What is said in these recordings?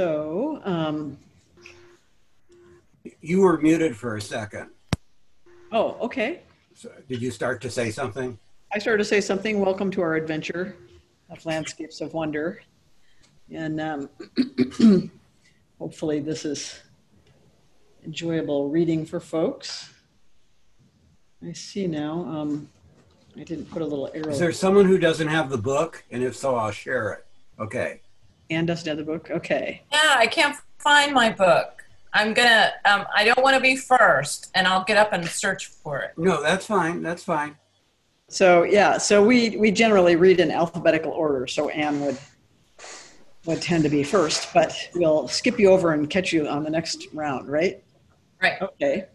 So, um, You were muted for a second. oh, okay. So did you start to say something? I started to say something. Welcome to our adventure of landscapes of wonder, and um, hopefully this is enjoyable reading for folks. I see now. Um, I didn't put a little arrow. Is there someone who doesn't have the book? And if so, I'll share it. Okay. Anne doesn't have the book. Okay. Yeah, I can't find my book. I'm gonna. Um, I don't want to be first, and I'll get up and search for it. No, that's fine. That's fine. So yeah, so we we generally read in alphabetical order. So Anne would would tend to be first, but we'll skip you over and catch you on the next round, right? Right. Okay.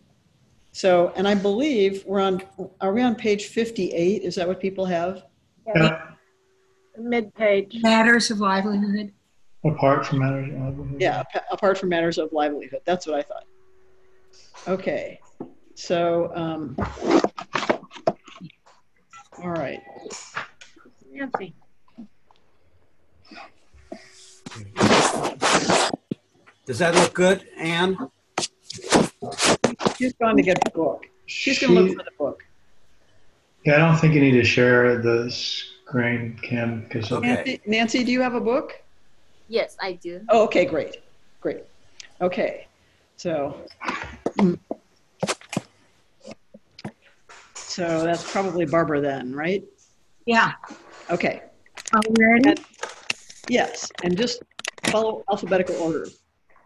So, and I believe we're on. Are we on page fifty-eight? Is that what people have? Yeah, Mid-page. matters of livelihood. Apart from matters of livelihood. Yeah, apart from matters of livelihood. That's what I thought. Okay. So, um, all right. Nancy. Does that look good, Anne? She's going to get the book. She's going to look for the book. Yeah, I don't think you need to share the screen, Kim, because Okay. Nancy, Nancy, do you have a book? Yes, I do. Oh, okay, great, great. Okay, so. So that's probably Barbara then, right? Yeah. Okay, Are we ready? yes, and just follow alphabetical order.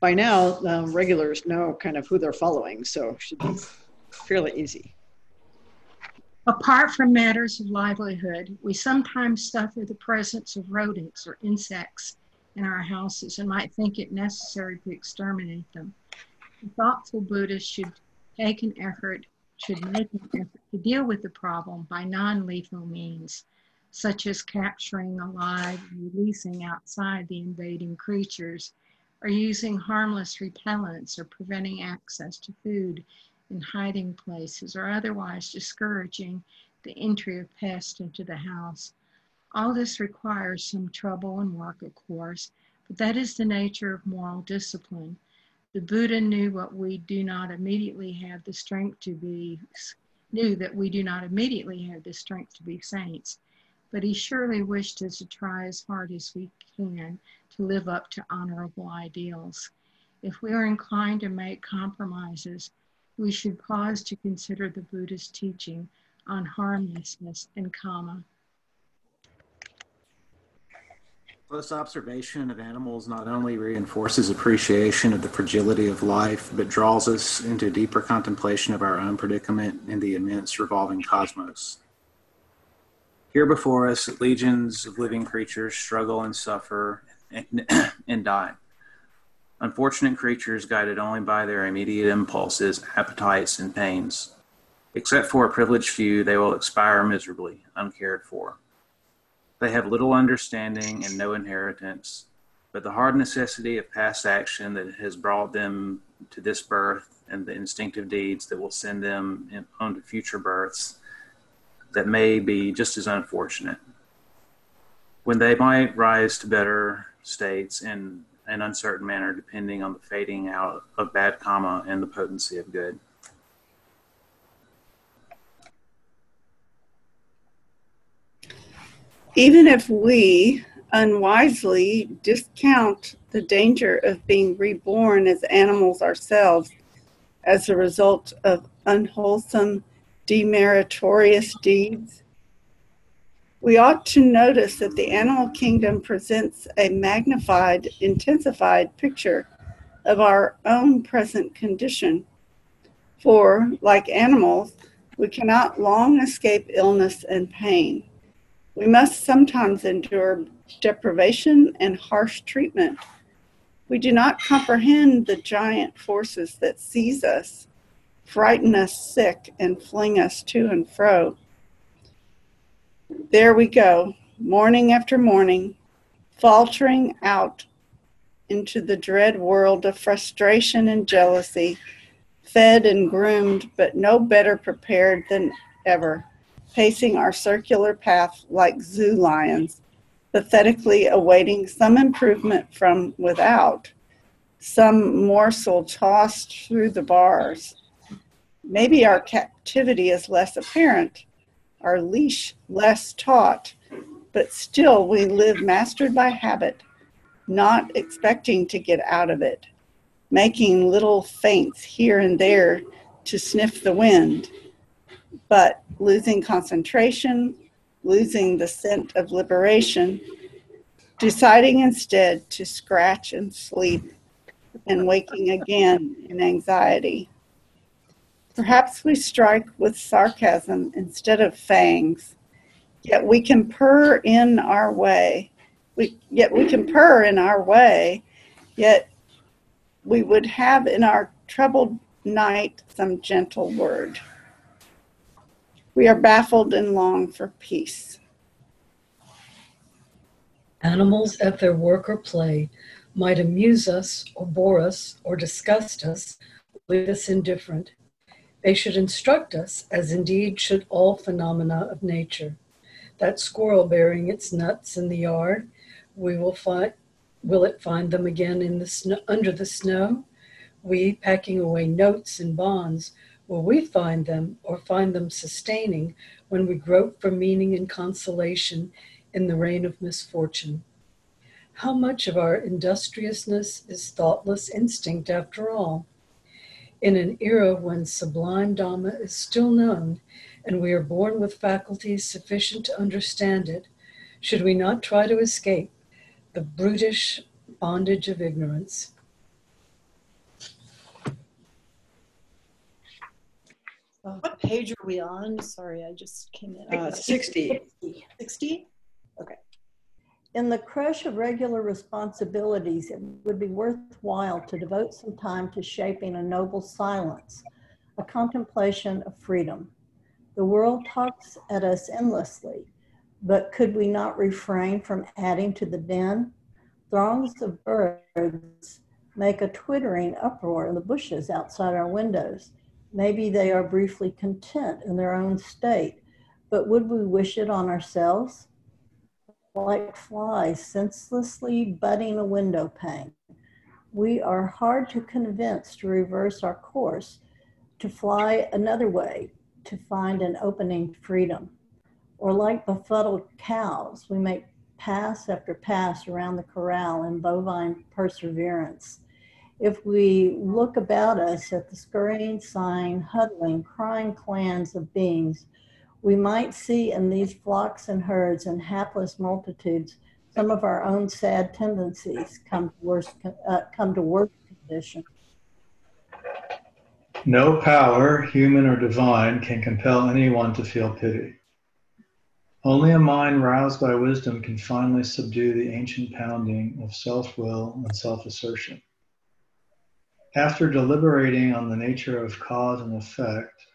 By now, um, regulars know kind of who they're following, so it should be fairly easy. Apart from matters of livelihood, we sometimes suffer the presence of rodents or insects in our houses and might think it necessary to exterminate them. The thoughtful Buddhist should take an effort, should make an effort to deal with the problem by non-lethal means, such as capturing alive releasing outside the invading creatures, or using harmless repellents or preventing access to food in hiding places or otherwise discouraging the entry of pests into the house. All this requires some trouble and work, of course, but that is the nature of moral discipline. The Buddha knew what we do not immediately have the strength to be, knew that we do not immediately have the strength to be saints, but he surely wished us to try as hard as we can to live up to honorable ideals. If we are inclined to make compromises, we should pause to consider the Buddha's teaching on harmlessness and karma. Close observation of animals not only reinforces appreciation of the fragility of life, but draws us into deeper contemplation of our own predicament in the immense revolving cosmos. Here before us, legions of living creatures struggle and suffer and, and die. Unfortunate creatures guided only by their immediate impulses, appetites, and pains. Except for a privileged few, they will expire miserably, uncared for. They have little understanding and no inheritance, but the hard necessity of past action that has brought them to this birth and the instinctive deeds that will send them in, on to future births that may be just as unfortunate. When they might rise to better states in an uncertain manner, depending on the fading out of bad karma and the potency of good. Even if we unwisely discount the danger of being reborn as animals ourselves as a result of unwholesome, demeritorious deeds, we ought to notice that the animal kingdom presents a magnified, intensified picture of our own present condition. For, like animals, we cannot long escape illness and pain. We must sometimes endure deprivation and harsh treatment. We do not comprehend the giant forces that seize us, frighten us sick, and fling us to and fro. There we go, morning after morning, faltering out into the dread world of frustration and jealousy, fed and groomed, but no better prepared than ever pacing our circular path like zoo lions, pathetically awaiting some improvement from without, some morsel tossed through the bars. Maybe our captivity is less apparent, our leash less taut, but still we live mastered by habit, not expecting to get out of it, making little feints here and there to sniff the wind, but losing concentration, losing the scent of liberation, deciding instead to scratch and sleep and waking again in anxiety. Perhaps we strike with sarcasm instead of fangs, yet we can purr in our way. We, yet we can purr in our way, yet we would have in our troubled night some gentle word. We are baffled and long for peace. Animals at their work or play might amuse us or bore us or disgust us, leave us indifferent. They should instruct us, as indeed should all phenomena of nature. That squirrel bearing its nuts in the yard, we will find will it find them again in the snow, under the snow? We packing away notes and bonds, will we find them or find them sustaining when we grope for meaning and consolation in the reign of misfortune? How much of our industriousness is thoughtless instinct after all? In an era when sublime Dhamma is still known and we are born with faculties sufficient to understand it, should we not try to escape the brutish bondage of ignorance? What page are we on? Sorry, I just came in. Uh, 60. 60? Okay. In the crush of regular responsibilities, it would be worthwhile to devote some time to shaping a noble silence, a contemplation of freedom. The world talks at us endlessly, but could we not refrain from adding to the din? Throngs of birds make a twittering uproar in the bushes outside our windows. Maybe they are briefly content in their own state, but would we wish it on ourselves? Like flies senselessly butting a window pane. We are hard to convince to reverse our course, to fly another way, to find an opening to freedom. Or like befuddled cows, we make pass after pass around the corral in bovine perseverance if we look about us at the scurrying, sighing, huddling, crying clans of beings, we might see in these flocks and herds and hapless multitudes some of our own sad tendencies come to worse, uh, come to worse condition. No power, human or divine, can compel anyone to feel pity. Only a mind roused by wisdom can finally subdue the ancient pounding of self will and self assertion. After deliberating on the nature of cause and effect,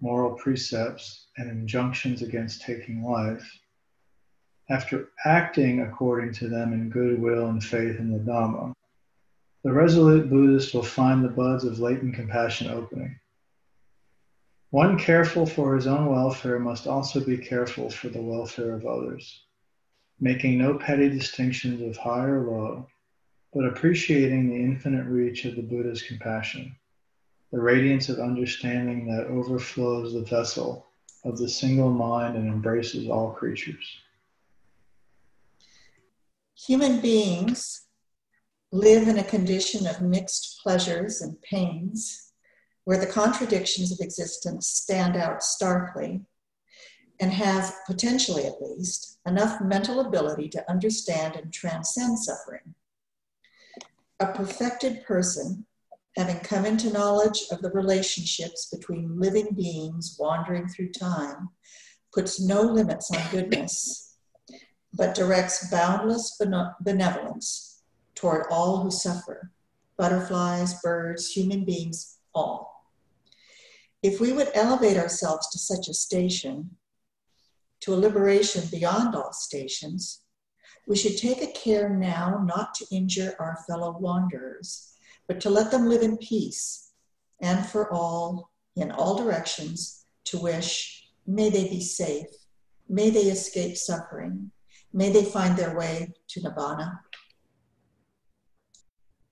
moral precepts, and injunctions against taking life, after acting according to them in goodwill and faith in the Dhamma, the resolute Buddhist will find the buds of latent compassion opening. One careful for his own welfare must also be careful for the welfare of others, making no petty distinctions of high or low, but appreciating the infinite reach of the Buddha's compassion, the radiance of understanding that overflows the vessel of the single mind and embraces all creatures. Human beings live in a condition of mixed pleasures and pains where the contradictions of existence stand out starkly and have, potentially at least, enough mental ability to understand and transcend suffering a perfected person, having come into knowledge of the relationships between living beings wandering through time, puts no limits on goodness, but directs boundless benevolence toward all who suffer butterflies, birds, human beings, all. If we would elevate ourselves to such a station, to a liberation beyond all stations, we should take a care now not to injure our fellow wanderers, but to let them live in peace, and for all, in all directions, to wish, may they be safe, may they escape suffering, may they find their way to Nibbana.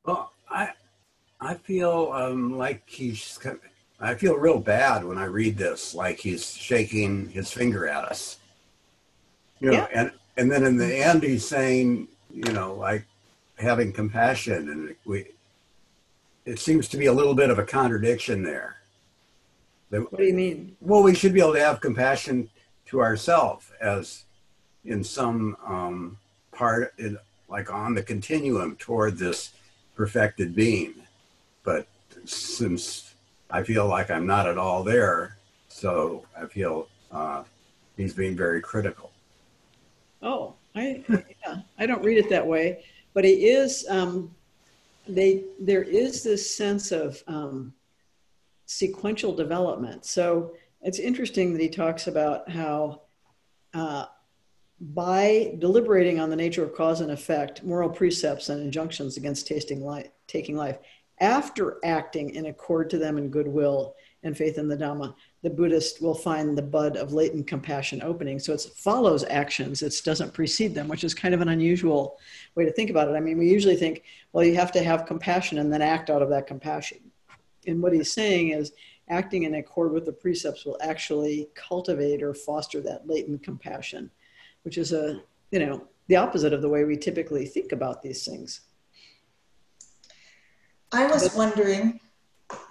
Well, I I feel um, like he's. I feel real bad when I read this, like he's shaking his finger at us. You know, Yeah. and and then in the end, he's saying, you know, like having compassion, and we. It seems to be a little bit of a contradiction there. That- What do you mean? well, we should be able to have compassion to ourselves as in some um, part, in, like on the continuum toward this perfected being. But since I feel like I'm not at all there, so I feel uh, he's being very critical. Oh, I, yeah, I don't read it that way, but he is, um, they, there is this sense of, um, sequential development. So it's interesting that he talks about how, uh, by deliberating on the nature of cause and effect, moral precepts and injunctions against tasting life, taking life, after acting in accord to them in goodwill and faith in the Dhamma, the Buddhist will find the bud of latent compassion opening. So it follows actions, it doesn't precede them, which is kind of an unusual way to think about it. I mean, we usually think, well, you have to have compassion and then act out of that compassion. And what he's saying is, acting in accord with the precepts will actually cultivate or foster that latent compassion, which is a, you know, the opposite of the way we typically think about these things. I was wondering,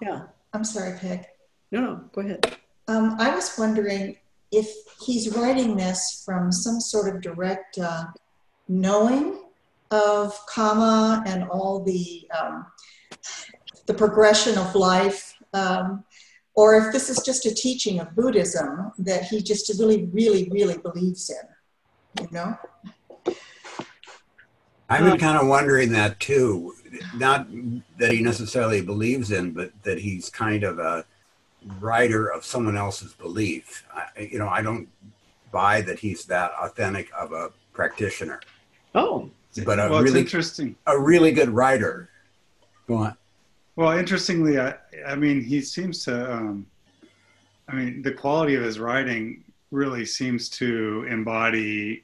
Yeah. I'm sorry, Peg. No, no, go ahead. Um, I was wondering if he's writing this from some sort of direct uh, knowing of karma and all the um, the progression of life, um, or if this is just a teaching of Buddhism that he just really, really, really believes in. You know? I've been kind of wondering that too. Not that he necessarily believes in, but that he's kind of a writer of someone else's belief. I, you know, I don't buy that he's that authentic of a practitioner, Oh, but a well, really interesting. a really good writer. Go on. Well, interestingly, I, I mean, he seems to, um, I mean, the quality of his writing really seems to embody,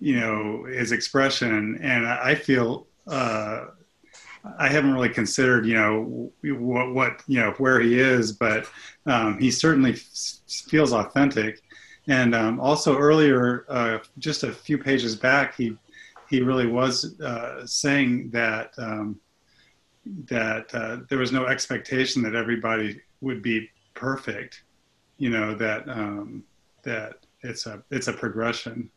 you know, his expression. And I I feel, uh, I haven't really considered, you know, what, what, you know, where he is, but um, he certainly f- feels authentic. And um, also earlier, uh, just a few pages back, he, he really was uh, saying that, um, that uh, there was no expectation that everybody would be perfect. You know that um, that it's a it's a progression.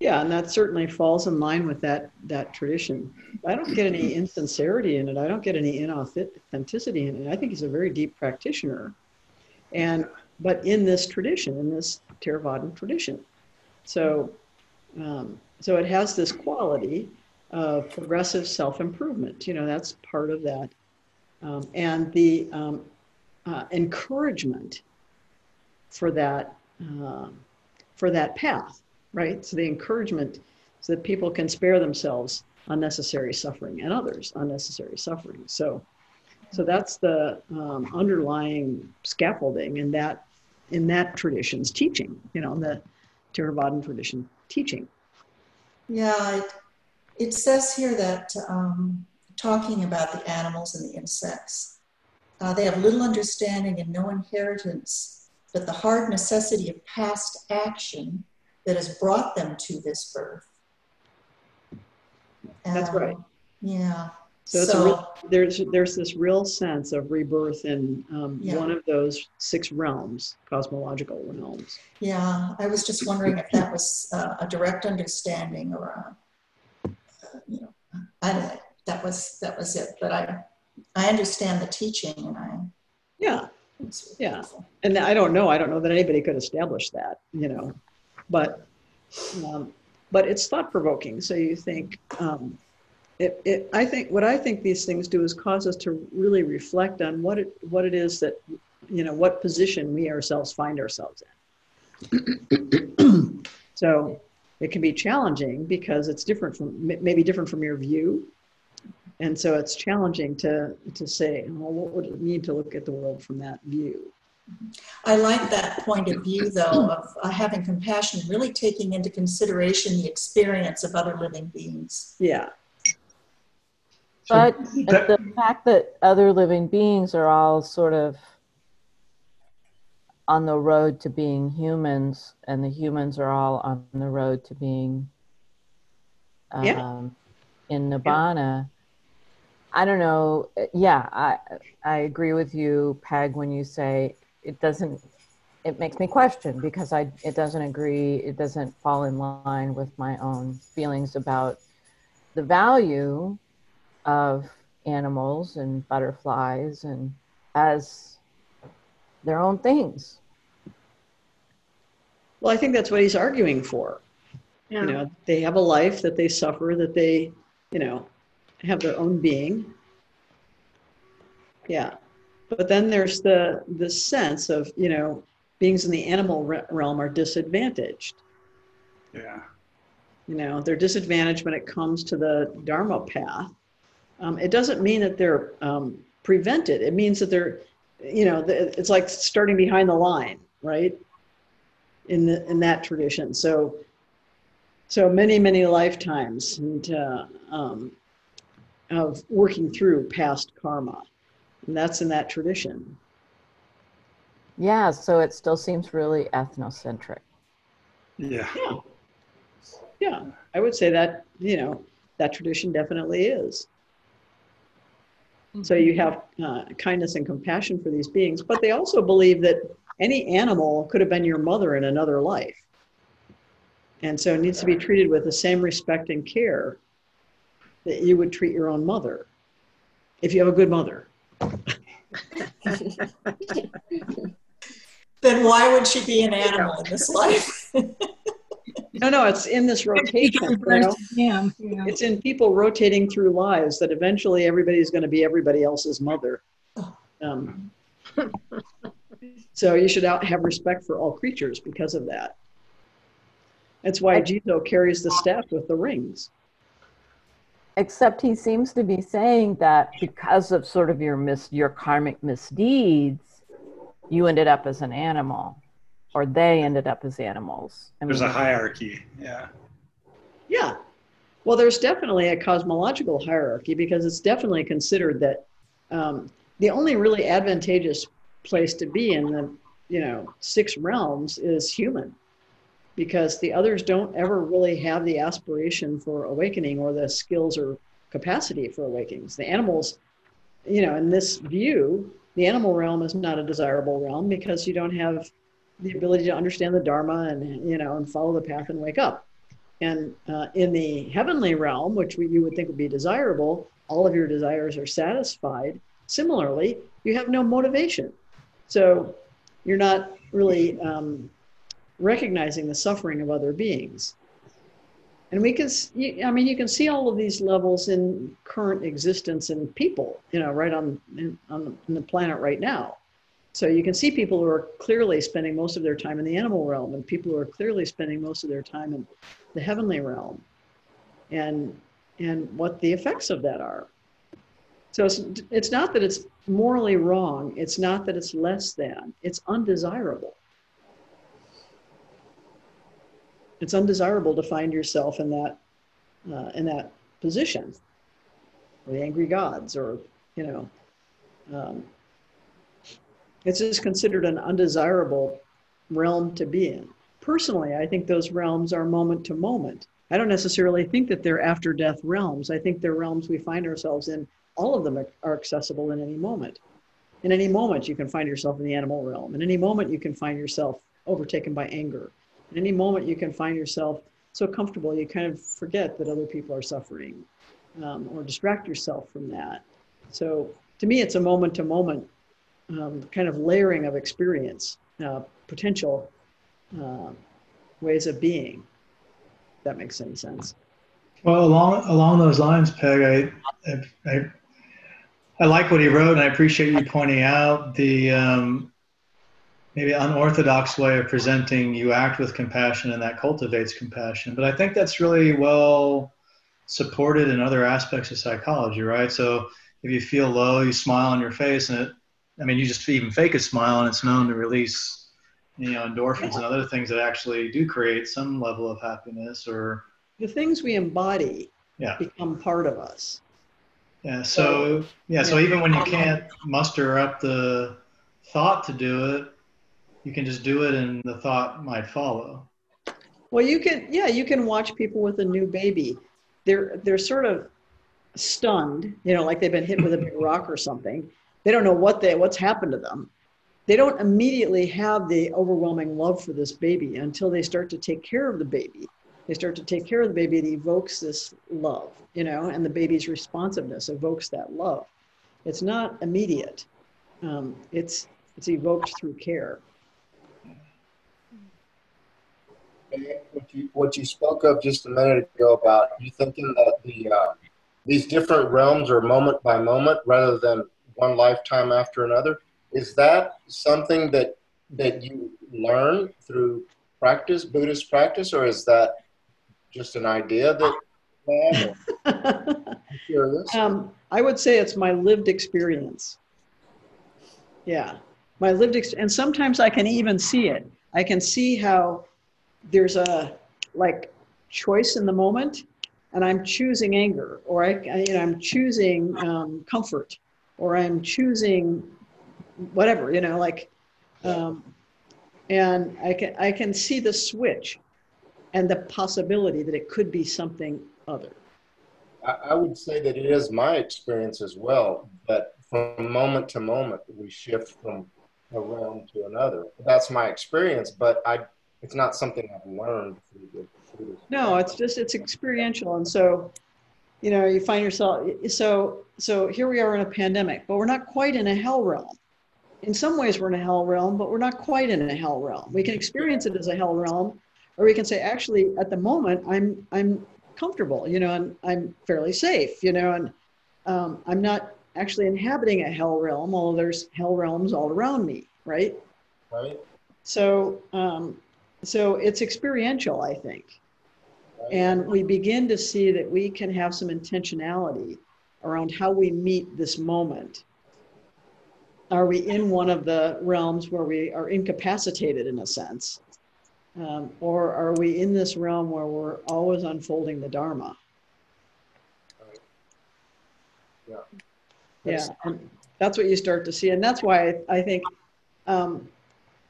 Yeah, and that certainly falls in line with that that tradition. I don't get any insincerity in it. I don't get any inauthenticity in it. I think he's a very deep practitioner, and but in this tradition, in this Theravadan tradition, so um, so it has this quality of progressive self improvement. You know, that's part of that, um, and the um, uh, encouragement for that um, for that path, right? So the encouragement so that people can spare themselves unnecessary suffering and others unnecessary suffering. So, so that's the um, underlying scaffolding in that in that tradition's teaching. You know, in the Theravadan tradition teaching. Yeah, it, it says here that um, talking about the animals and the insects, uh, they have little understanding and no inheritance, but the hard necessity of past action that has brought them to this birth. That's Um, right. Yeah. So, it's a real, there's there's this real sense of rebirth in um, Yeah. one of those six realms, cosmological realms. Yeah, I was just wondering if that was uh, a direct understanding or a, uh, you know, I don't know. That was that was it. But I I understand the teaching and I Yeah, yeah. And I don't know. I don't know that anybody could establish that. You know, but um, but it's thought provoking. So you think. Um, it, it, I think what I think these things do is cause us to really reflect on what it what it is that you know what position we ourselves find ourselves in. so it can be challenging because it's different from maybe different from your view, and so it's challenging to to say, well, what would it mean to look at the world from that view? I like that point of view though of uh, having compassion, really taking into consideration the experience of other living beings. Yeah. But the fact that other living beings are all sort of on the road to being humans, and the humans are all on the road to being um, Yeah. in Nibbana. I don't know. Yeah, I I agree with you, Peg, when you say it doesn't. It makes me question because I it doesn't agree. It doesn't fall in line with my own feelings about the value of animals and butterflies and as their own things. Well, I think that's what he's arguing for. Yeah. You know, they have a life that they suffer, that they, you know, have their own being. Yeah. But then there's the the sense of, you know, beings in the animal realm are disadvantaged. Yeah. You know, they're disadvantaged when it comes to the Dharma path. Um, it doesn't mean that they're um, prevented. It means that they're, you know, it's like starting behind the line, right? In the in that tradition. So, so many many lifetimes and uh, um, of working through past karma, and that's in that tradition. Yeah, so it still seems really ethnocentric. Yeah. Yeah. Yeah, I would say that, you know, that tradition definitely is. So you have uh, kindness and compassion for these beings, but they also believe that any animal could have been your mother in another life. And so it needs to be treated with the same respect and care that you would treat your own mother if you have a good mother. Then why would she be an animal in this life? No, no, it's in this rotation. you know? Yeah, yeah. It's in people rotating through lives that eventually everybody's going to be everybody else's mother. Um, so you should out have respect for all creatures because of that. That's why Jizo carries the staff with the rings. Except he seems to be saying that because of sort of your mis- your karmic misdeeds, you ended up as an animal, or they ended up as animals. I There's a hierarchy. Yeah. Yeah. Well, there's definitely a cosmological hierarchy because it's definitely considered that um, the only really advantageous place to be in the you know six realms is human because the others don't ever really have the aspiration for awakening or the skills or capacity for awakenings the animals you know in this view the animal realm is not a desirable realm because you don't have the ability to understand the dharma and you know and follow the path and wake up and uh, in the heavenly realm, which we, you would think would be desirable, all of your desires are satisfied. Similarly, you have no motivation. So you're not really um, recognizing the suffering of other beings. And we can, I mean, you can see all of these levels in current existence in people, you know, right on, in, on the, planet right now. So you can see people who are clearly spending most of their time in the animal realm and people who are clearly spending most of their time in the heavenly realm and and what the effects of that are. So it's, it's not that it's morally wrong, it's not that it's less than, it's undesirable. It's undesirable to find yourself in that uh, in that position, or the angry gods, or you know, um, it's just considered an undesirable realm to be in. Personally, I think those realms are moment to moment. I don't necessarily think that they're after death realms. I think they're realms we find ourselves in. All of them are- are accessible in any moment. In any moment, you can find yourself in the animal realm. In any moment, you can find yourself overtaken by anger. Any moment, you can find yourself so comfortable you kind of forget that other people are suffering um, or distract yourself from that. So to me, it's a moment to moment kind of layering of experience, uh, potential uh, ways of being. That makes any sense. Well, along along those lines, Peg, I, I, I, I like what he wrote, and I appreciate you pointing out the um, maybe an unorthodox way of presenting. You act with compassion, and that cultivates compassion. But I think that's really well supported in other aspects of psychology, right? So if you feel low, you smile on your face, and it, I mean, you just even fake a smile, and it's known to release, you know, endorphins and other things that actually do create some level of happiness or The things we embody yeah. become part of us. Yeah. So yeah. So even when you um, can't muster up the thought to do it, you can just do it, and the thought might follow. Well, you can, yeah, you can watch people with a new baby. They're they're sort of stunned, you know, like they've been hit with a big rock or something. They don't know what they what's happened to them. They don't immediately have the overwhelming love for this baby until they start to take care of the baby. They start to take care of the baby. It evokes this love, you know, and the baby's responsiveness evokes that love. It's not immediate. Um, it's it's evoked through care. What you, what you spoke of just a minute ago about you thinking that the uh, these different realms are moment by moment rather than one lifetime after another. Is that something that that you learn through practice buddhist practice or is that just an idea that um, i would say it's my lived experience. Yeah my lived ex- and sometimes i can even see it. I can see how there's a like choice in the moment and i'm choosing anger or i, I i'm choosing um, comfort or i'm choosing whatever you know like um, and i can i can see the switch and the possibility that it could be something other. I, I would say that it is my experience as well but from moment to moment we shift from a realm to another. That's my experience but i it's not something I've learned through the. Through no, it's just it's experiential, and so, you know, you find yourself. So so here we are in a pandemic, but we're not quite in a hell realm. In some ways, we're in a hell realm, but we're not quite in a hell realm. We can experience it as a hell realm, or we can say, actually, at the moment, I'm I'm comfortable, you know, and I'm fairly safe, you know, and um, I'm not actually inhabiting a hell realm, although there's hell realms all around me, right? Right. So um, so it's experiential, I think. And we begin to see that we can have some intentionality around how we meet this moment. Are we in one of the realms where we are incapacitated in a sense? Um, or are we in this realm where we're always unfolding the Dharma? Yeah. Yeah. And that's what you start to see. And that's why I, I think um,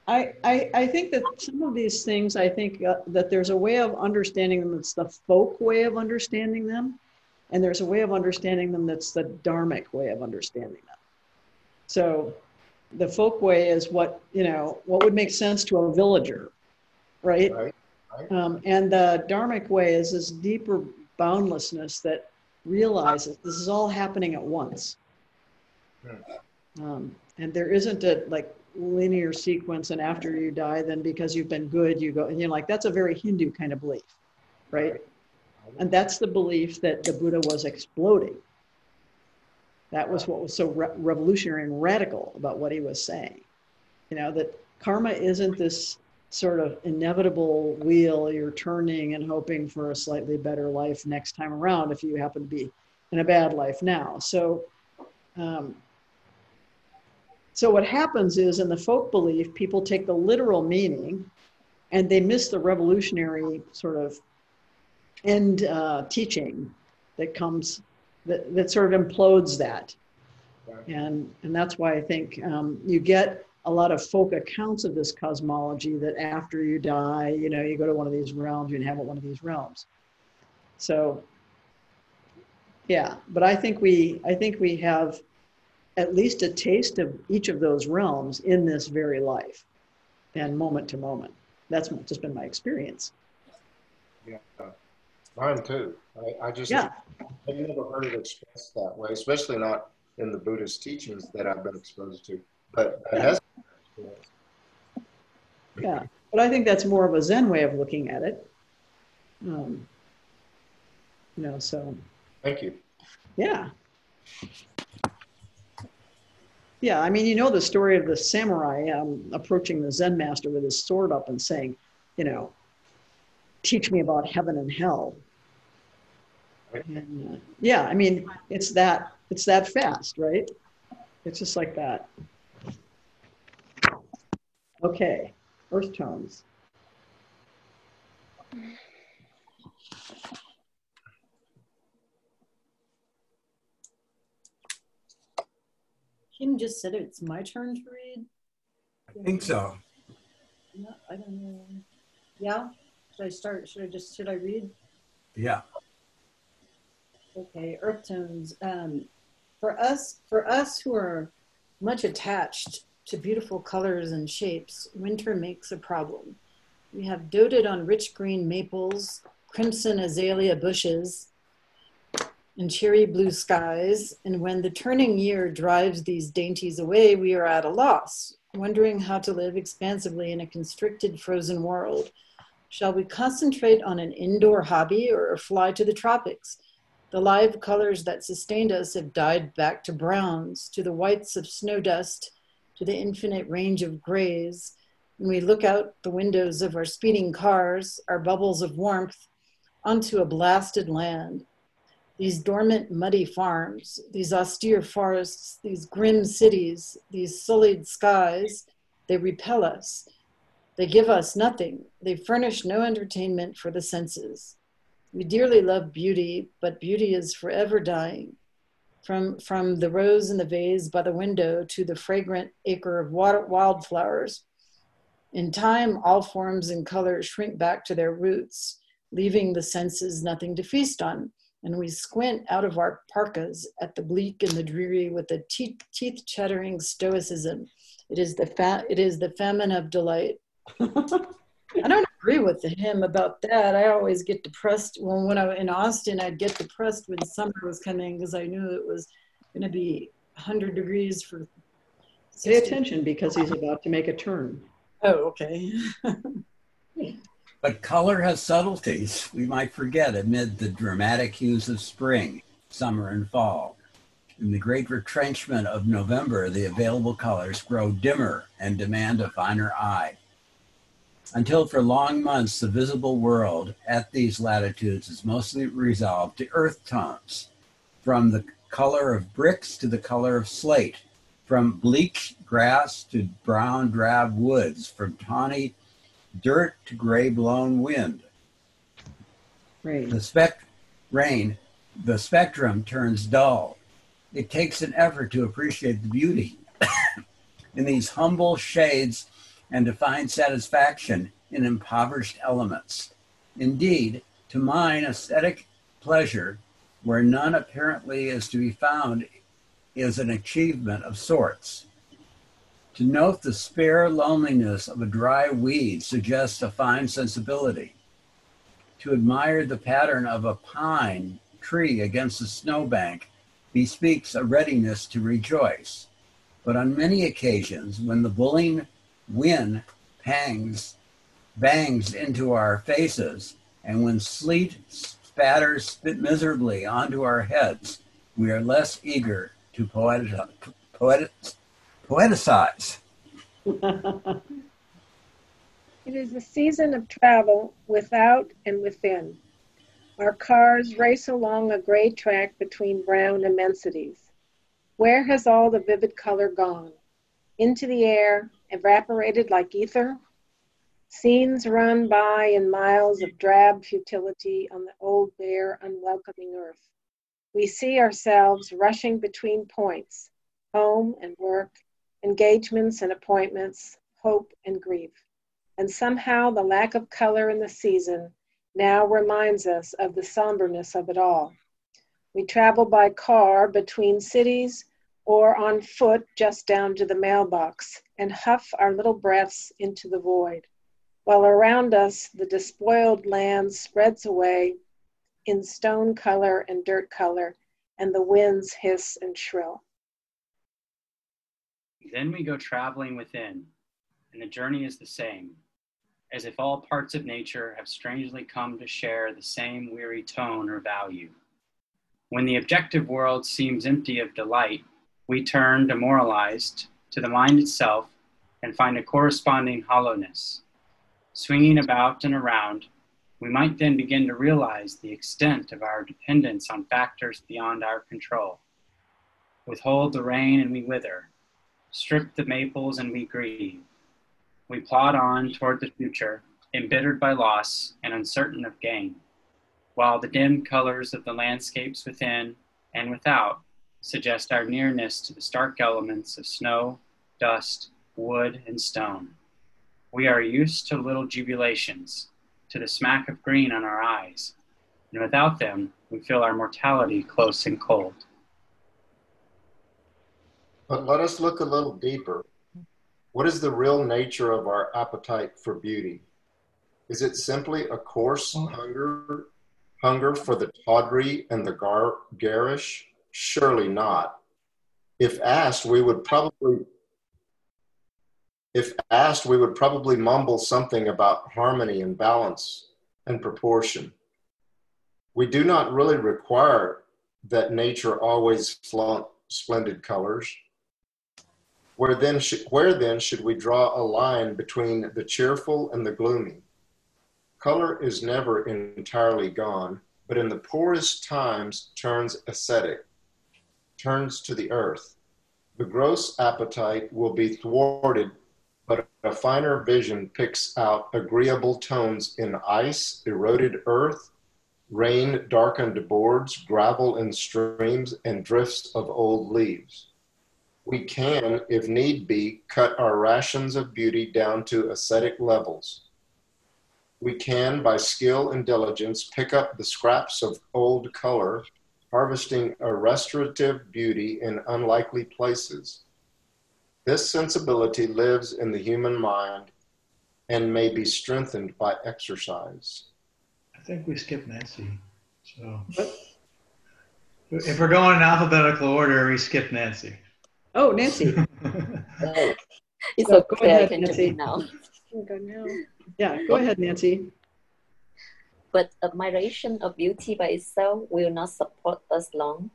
I, I, I think that some of these things, I think uh, that there's a way of understanding them that's the folk way of understanding them, and there's a way of understanding them that's the dharmic way of understanding them. So the folk way is what, you know, what would make sense to a villager, right? right, right. Um, and the dharmic way is this deeper boundlessness that realizes this is all happening at once. Hmm. Um, and there isn't a like linear sequence and after you die then because you've been good you go and you're like that's a very hindu kind of belief right? And that's the belief that the buddha was exploding. That was what was so re- revolutionary and radical about what he was saying. You know that karma isn't this sort of inevitable wheel you're turning and hoping for a slightly better life next time around if you happen to be in a bad life now. So um, so what happens is in the folk belief, people take the literal meaning and they miss the revolutionary sort of end uh, teaching that comes that, that sort of implodes that. And, and that's why I think um, you get a lot of folk accounts of this cosmology that after you die, you know, you go to one of these realms, you inhabit one of these realms. So, yeah, but I think we, I think we have at least a taste of each of those realms in this very life and moment to moment. That's just been my experience. Yeah, mine too. I, I just yeah. I've never heard it expressed that way, especially not in the Buddhist teachings that I've been exposed to. But it has. Yeah, but I think that's more of a Zen way of looking at it. Um, you know, so. Thank you. Yeah. Yeah, I mean, you know the story of the samurai um, approaching the Zen master with his sword up and saying, you know, teach me about heaven and hell. And, uh, yeah, I mean, it's that it's that fast, right? It's just like that. Okay, earth tones. Kim just said it's my turn to read. I think so. No, I don't know. Yeah? Should I start? Should I just, should I read? Yeah. Okay, earth tones. Um, for us, for us who are much attached to beautiful colors and shapes, winter makes a problem. We have doted on rich green maples, crimson azalea bushes, and cheery blue skies. And when the turning year drives these dainties away, we are at a loss, wondering how to live expansively in a constricted, frozen world. Shall we concentrate on an indoor hobby or fly to the tropics? The live colors that sustained us have died back to browns, to the whites of snow dust, to the infinite range of grays. When we look out the windows of our speeding cars, our bubbles of warmth, onto a blasted land. These dormant, muddy farms, these austere forests, these grim cities, these sullied skies, they repel us. They give us nothing. They furnish no entertainment for the senses. We dearly love beauty, but beauty is forever dying. From, from the rose in the vase by the window to the fragrant acre of water, wildflowers. In time, all forms and colors shrink back to their roots, leaving the senses nothing to feast on. And we squint out of our parkas at the bleak and the dreary with a teeth, teeth chattering stoicism. It is the fa- it is the famine of delight. I don't agree with him about that. I always get depressed. Well, when I was in Austin, I'd get depressed when summer was coming because I knew it was going to be 100 degrees for. 60. Pay attention because he's about to make a turn. Oh, okay. But color has subtleties we might forget amid the dramatic hues of spring, summer, and fall. In the great retrenchment of November, the available colors grow dimmer and demand a finer eye. Until for long months, the visible world at these latitudes is mostly resolved to earth tones, from the color of bricks to the color of slate, from bleak grass to brown drab woods, from tawny dirt to gray blown wind. Rain. The spec rain, the spectrum turns dull. It takes an effort to appreciate the beauty in these humble shades and to find satisfaction in impoverished elements. Indeed, to mine aesthetic pleasure, where none apparently is to be found, is an achievement of sorts. To note the spare loneliness of a dry weed suggests a fine sensibility. To admire the pattern of a pine tree against a snowbank bespeaks a readiness to rejoice. But on many occasions, when the bullying wind pangs, bangs into our faces, and when sleet spatters spit miserably onto our heads, we are less eager to poetic, poeticize. It is a season of travel without and within. Our cars race along a gray track between brown immensities. Where has all the vivid color gone? Into the air, evaporated like ether? Scenes run by in miles of drab futility on the old, bare, unwelcoming earth. We see ourselves rushing between points home and work, engagements and appointments, hope and grief. And somehow the lack of color in the season now reminds us of the somberness of it all. We travel by car between cities or on foot just down to the mailbox and huff our little breaths into the void, while around us the despoiled land spreads away in stone color and dirt color, and the winds hiss and shrill. Then we go traveling within, and the journey is the same, as if all parts of nature have strangely come to share the same weary tone or value. When the objective world seems empty of delight, we turn, demoralized, to the mind itself and find a corresponding hollowness. Swinging about and around, we might then begin to realize the extent of our dependence on factors beyond our control. Withhold the rain and we wither, strip the maples and we grieve. We plod on toward the future, embittered by loss and uncertain of gain, while the dim colors of the landscapes within and without suggest our nearness to the stark elements of snow, dust, wood, and stone. We are used to little jubilations, to the smack of green on our eyes, and without them, we feel our mortality close and cold. But let us look a little deeper. What is the real nature of our appetite for beauty? Is it simply a coarse mm. hunger, hunger for the tawdry and the gar- garish? Surely not. If asked, we would probably if asked, we would probably mumble something about harmony and balance and proportion. We do not really require that nature always flaunt splendid colors. Where then, sh- where then should we draw a line between the cheerful and the gloomy? Color is never entirely gone, but in the poorest times turns ascetic, turns to the earth. The gross appetite will be thwarted but a finer vision picks out agreeable tones in ice, eroded earth, rain darkened boards, gravel in streams, and drifts of old leaves. We can, if need be, cut our rations of beauty down to ascetic levels. We can, by skill and diligence, pick up the scraps of old color, harvesting a restorative beauty in unlikely places this sensibility lives in the human mind and may be strengthened by exercise. I think we skipped Nancy. So if we're going in alphabetical order, we skip Nancy. Oh, Nancy. It's So, okay. go ahead, I can Nancy. now. Oh, now. Yeah, go ahead, Nancy. But admiration of beauty by itself will not support us long.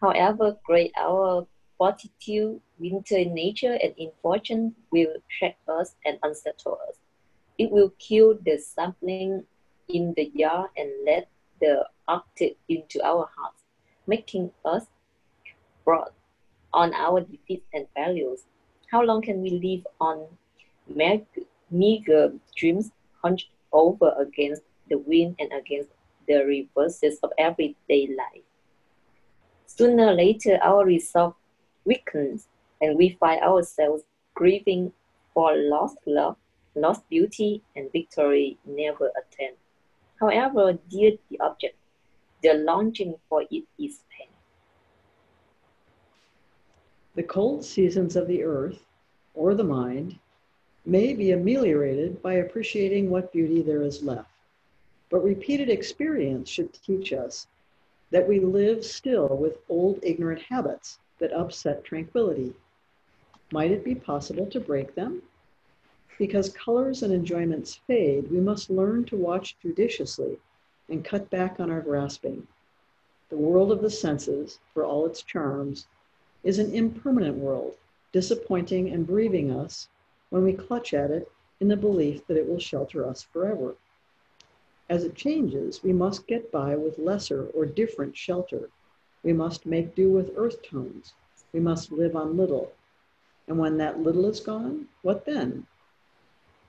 However great our fortitude, winter in nature and in fortune will shake us and unsettle us. It will kill the sapling in the yard and let the Arctic into our hearts, making us broad on our defeats and failures. How long can we live on meager dreams hunched over against the wind and against the reverses of everyday life? Sooner or later, our resolve weakens and we find ourselves grieving for lost love, lost beauty, and victory never attained. However dear the object, the longing for it is pain. The cold seasons of the earth or the mind may be ameliorated by appreciating what beauty there is left. But repeated experience should teach us that we live still with old ignorant habits that upset tranquility. Might it be possible to break them? Because colors and enjoyments fade, we must learn to watch judiciously and cut back on our grasping. The world of the senses, for all its charms, is an impermanent world, disappointing and bereaving us when we clutch at it in the belief that it will shelter us forever. As it changes, we must get by with lesser or different shelter. We must make do with earth tones. We must live on little. And when that little is gone, what then?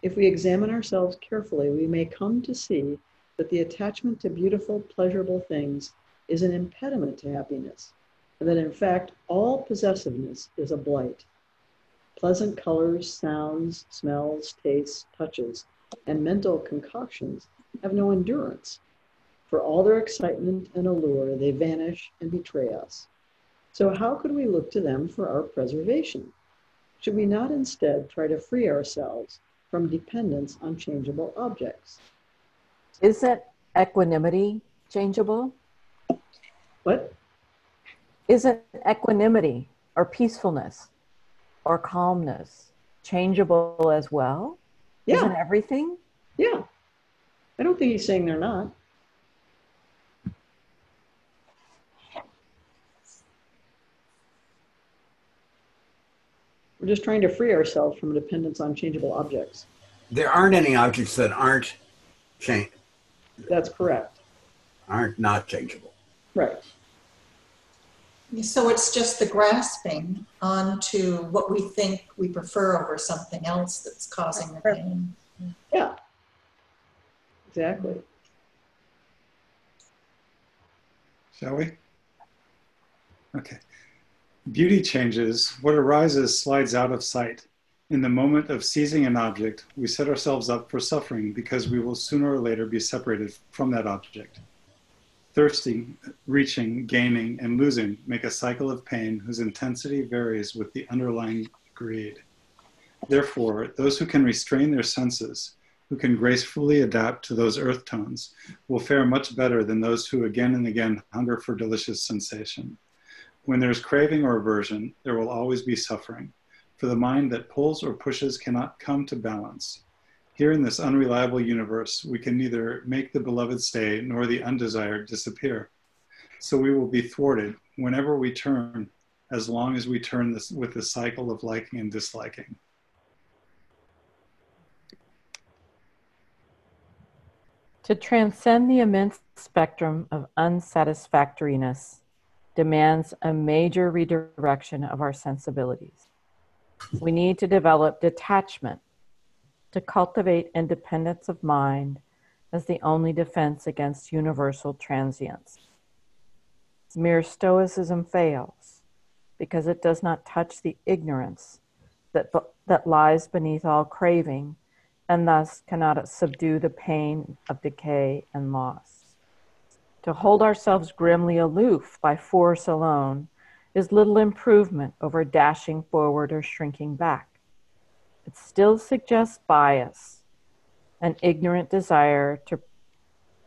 If we examine ourselves carefully, we may come to see that the attachment to beautiful, pleasurable things is an impediment to happiness, and that in fact all possessiveness is a blight. Pleasant colors, sounds, smells, tastes, touches, and mental concoctions have no endurance. For all their excitement and allure, they vanish and betray us. So, how could we look to them for our preservation? Should we not instead try to free ourselves from dependence on changeable objects? Isn't equanimity changeable? What? Isn't equanimity or peacefulness or calmness changeable as well? Yeah. Isn't everything? Yeah. I don't think he's saying they're not. We're just trying to free ourselves from dependence on changeable objects. There aren't any objects that aren't change That's correct. aren't not changeable. Right. So it's just the grasping onto what we think we prefer over something else that's causing the pain. Yeah. Exactly. Shall we? Okay. Beauty changes. What arises slides out of sight. In the moment of seizing an object, we set ourselves up for suffering because we will sooner or later be separated from that object. Thirsting, reaching, gaining, and losing make a cycle of pain whose intensity varies with the underlying greed. Therefore, those who can restrain their senses, who can gracefully adapt to those earth tones, will fare much better than those who again and again hunger for delicious sensation. When there's craving or aversion, there will always be suffering for the mind that pulls or pushes cannot come to balance. Here in this unreliable universe, we can neither make the beloved stay nor the undesired disappear. So we will be thwarted whenever we turn, as long as we turn this with the cycle of liking and disliking. To transcend the immense spectrum of unsatisfactoriness demands a major redirection of our sensibilities. We need to develop detachment to cultivate independence of mind as the only defense against universal transience. Mere stoicism fails because it does not touch the ignorance that, that lies beneath all craving and thus cannot subdue the pain of decay and loss. To hold ourselves grimly aloof by force alone is little improvement over dashing forward or shrinking back. It still suggests bias, an ignorant desire to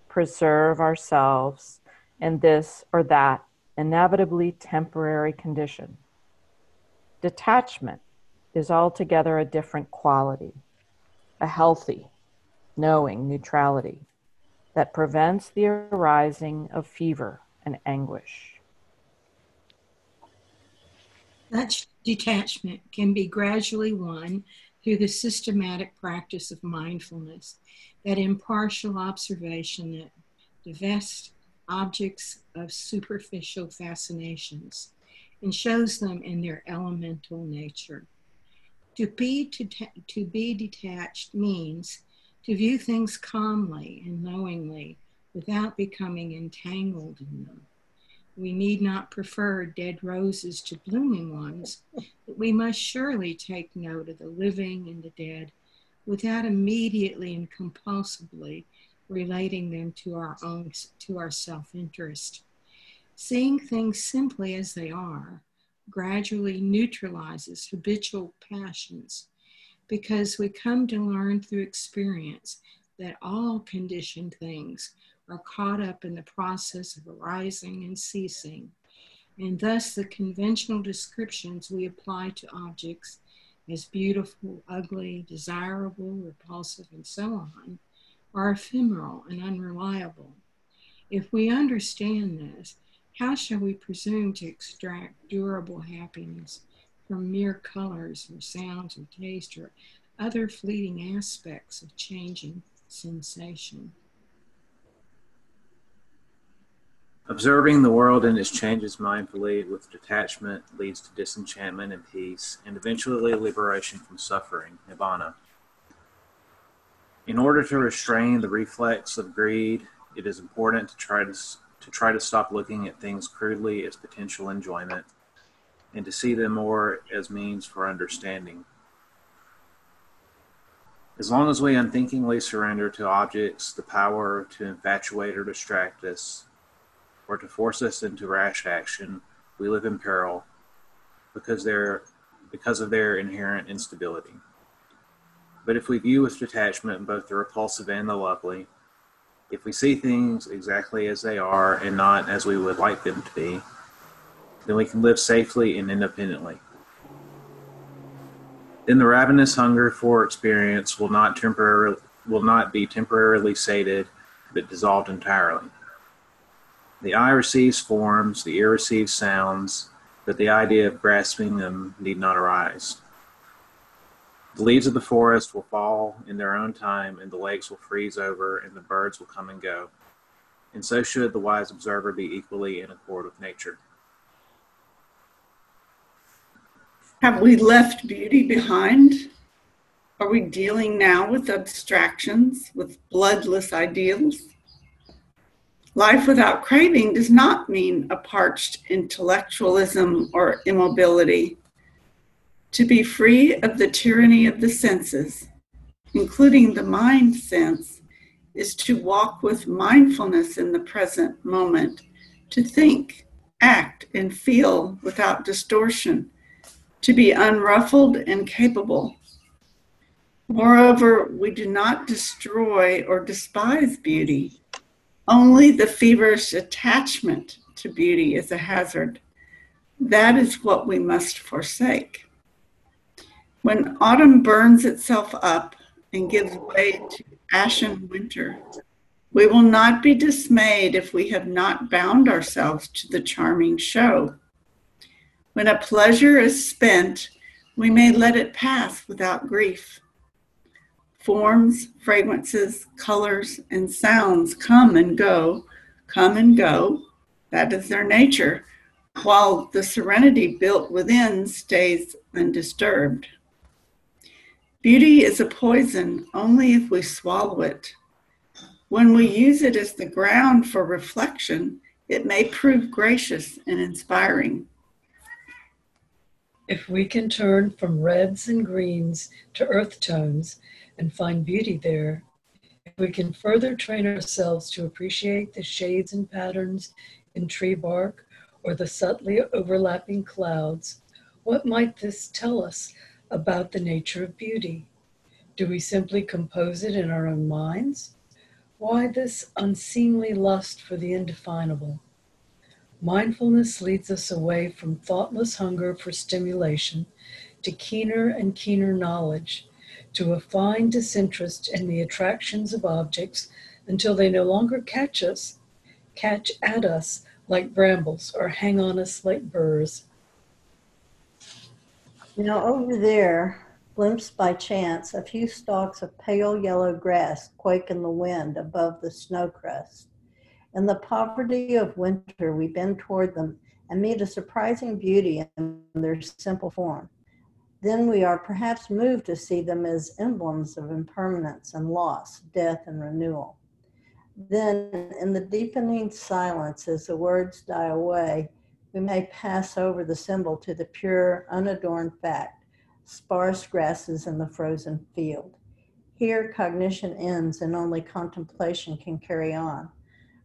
preserve ourselves in this or that inevitably temporary condition. Detachment is altogether a different quality, a healthy, knowing neutrality that prevents the arising of fever and anguish. Such detachment can be gradually won through the systematic practice of mindfulness, that impartial observation that divests objects of superficial fascinations and shows them in their elemental nature. To be, to, to be detached means to view things calmly and knowingly without becoming entangled in them. We need not prefer dead roses to blooming ones, but we must surely take note of the living and the dead without immediately and compulsively relating them to our own to our self-interest. Seeing things simply as they are gradually neutralizes habitual passions because we come to learn through experience that all conditioned things are caught up in the process of arising and ceasing, and thus the conventional descriptions we apply to objects as beautiful, ugly, desirable, repulsive, and so on are ephemeral and unreliable. If we understand this, how shall we presume to extract durable happiness from mere colors or sounds or taste or other fleeting aspects of changing sensation? Observing the world and its changes mindfully with detachment leads to disenchantment and peace, and eventually liberation from suffering, nibbana. In order to restrain the reflex of greed, it is important to try to, to try to stop looking at things crudely as potential enjoyment and to see them more as means for understanding. As long as we unthinkingly surrender to objects the power to infatuate or distract us, or to force us into rash action, we live in peril because, they're, because of their inherent instability. But if we view with detachment both the repulsive and the lovely, if we see things exactly as they are and not as we would like them to be, then we can live safely and independently. Then the ravenous hunger for experience will not temporarily will not be temporarily sated, but dissolved entirely. The eye receives forms, the ear receives sounds, but the idea of grasping them need not arise. The leaves of the forest will fall in their own time, and the lakes will freeze over, and the birds will come and go. And so should the wise observer be equally in accord with nature. Have we left beauty behind? Are we dealing now with abstractions, with bloodless ideals? Life without craving does not mean a parched intellectualism or immobility. To be free of the tyranny of the senses, including the mind sense, is to walk with mindfulness in the present moment, to think, act, and feel without distortion, to be unruffled and capable. Moreover, we do not destroy or despise beauty. Only the feverish attachment to beauty is a hazard. That is what we must forsake. When autumn burns itself up and gives way to ashen winter, we will not be dismayed if we have not bound ourselves to the charming show. When a pleasure is spent, we may let it pass without grief. Forms, fragrances, colors, and sounds come and go, come and go. That is their nature, while the serenity built within stays undisturbed. Beauty is a poison only if we swallow it. When we use it as the ground for reflection, it may prove gracious and inspiring. If we can turn from reds and greens to earth tones and find beauty there, if we can further train ourselves to appreciate the shades and patterns in tree bark or the subtly overlapping clouds, what might this tell us about the nature of beauty? Do we simply compose it in our own minds? Why this unseemly lust for the indefinable? Mindfulness leads us away from thoughtless hunger for stimulation to keener and keener knowledge, to a fine disinterest in the attractions of objects until they no longer catch us, catch at us like brambles, or hang on us like burrs. Now, over there, glimpsed by chance, a few stalks of pale yellow grass quake in the wind above the snow crust. In the poverty of winter, we bend toward them and meet a surprising beauty in their simple form. Then we are perhaps moved to see them as emblems of impermanence and loss, death and renewal. Then, in the deepening silence, as the words die away, we may pass over the symbol to the pure, unadorned fact sparse grasses in the frozen field. Here, cognition ends and only contemplation can carry on.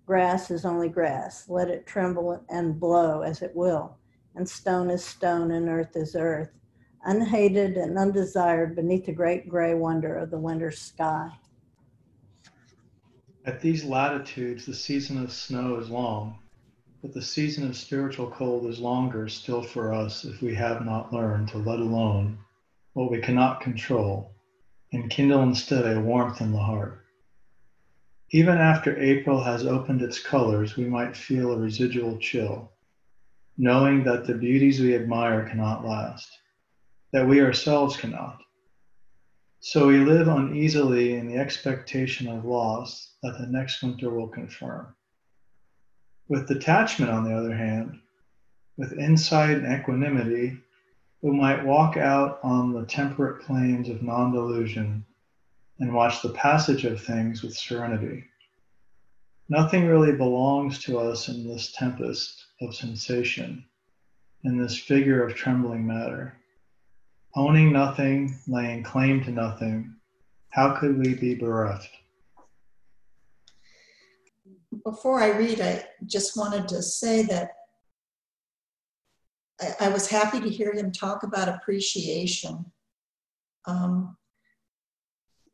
Grass is only grass, let it tremble and blow as it will, and stone is stone and earth is earth, unhated and undesired beneath the great gray wonder of the winter sky. At these latitudes, the season of snow is long, but the season of spiritual cold is longer still for us if we have not learned to let alone what we cannot control and kindle instead a warmth in the heart. Even after April has opened its colors, we might feel a residual chill, knowing that the beauties we admire cannot last, that we ourselves cannot. So we live uneasily in the expectation of loss that the next winter will confirm. With detachment, on the other hand, with insight and equanimity, we might walk out on the temperate plains of non delusion and watch the passage of things with serenity. Nothing really belongs to us in this tempest of sensation, in this figure of trembling matter. Owning nothing, laying claim to nothing, how could we be bereft? Before I read, I just wanted to say that I, I was happy to hear him talk about appreciation. Um,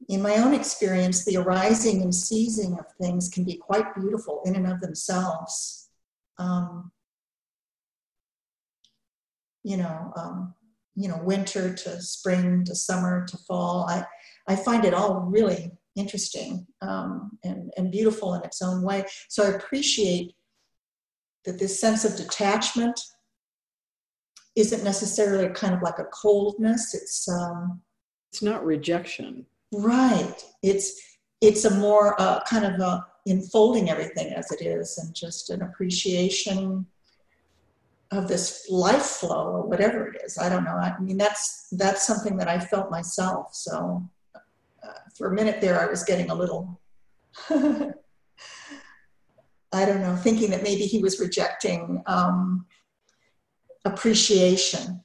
in my own experience, the arising and ceasing of things can be quite beautiful in and of themselves. Um, you know, um, you know, winter to spring to summer to fall. I, I find it all really interesting um, and, and beautiful in its own way. So I appreciate that this sense of detachment isn't necessarily kind of like a coldness. It's um, it's not rejection. Right. It's it's a more uh, kind of a enfolding everything as it is, and just an appreciation of this life flow or whatever it is. I don't know. I mean, that's that's something that I felt myself. So uh, for a minute there, I was getting a little. I don't know, thinking that maybe he was rejecting um, appreciation.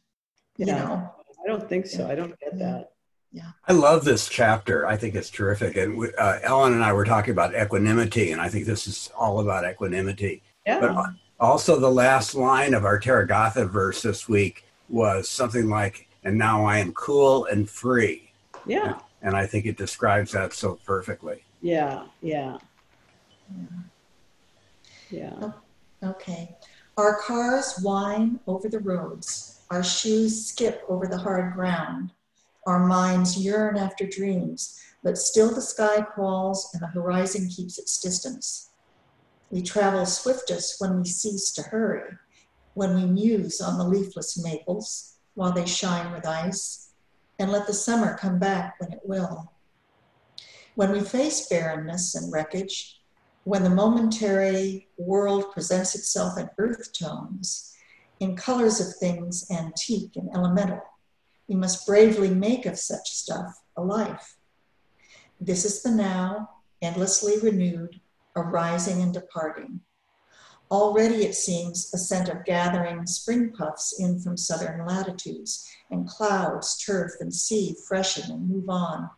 You Yeah. know, I don't think so. I don't get that. Yeah. I love this chapter. I think it's terrific. And we- uh, Ellen and I were talking about equanimity, and I think this is all about equanimity. Yeah. But also, the last line of our Theragatha verse this week was something like, "And now I am cool and free." Yeah. And I think it describes that so perfectly. Yeah. Yeah. Yeah. Oh, okay. Our cars whine over the roads. Our shoes skip over the hard ground. Our minds yearn after dreams, but still the sky crawls and the horizon keeps its distance. We travel swiftest when we cease to hurry, when we muse on the leafless maples while they shine with ice, and let the summer come back when it will. When we face barrenness and wreckage, when the momentary world presents itself in earth tones, in colors of things antique and elemental, we must bravely make of such stuff a life. This is the now, endlessly renewed, arising and departing. Already it seems a scent of gathering spring puffs in from southern latitudes, and clouds, turf, and sea freshen and move on.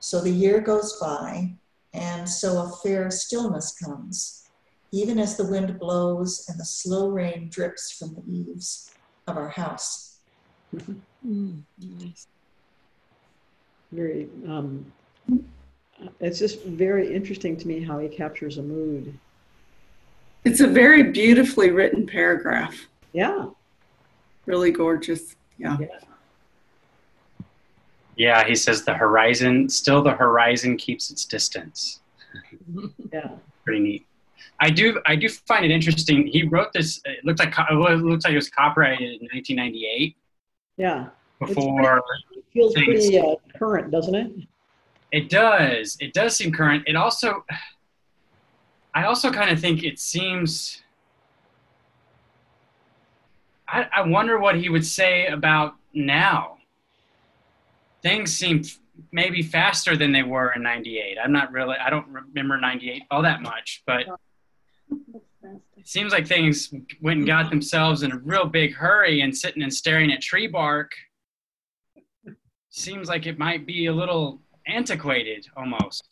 So the year goes by, and so a fair stillness comes, even as the wind blows and the slow rain drips from the eaves of our house. Mm, nice. Very. Um, it's just very interesting to me how he captures a mood. It's a very beautifully written paragraph. Yeah. Really gorgeous. Yeah. Yeah, he says the horizon, still the horizon keeps its distance. Yeah. Pretty neat. I do, I do find it interesting. He wrote this. It looks like it looks like it was copyrighted in 1998. Yeah. Before pretty- it feels things- pretty uh, current, doesn't it? It does. It does seem current. It also, I also kind of think it seems. I, I wonder what he would say about now. Things seem maybe faster than they were in '98. I'm not really. I don't remember '98 all that much, but it seems like things went and got themselves in a real big hurry and sitting and staring at tree bark. Seems like it might be a little antiquated almost.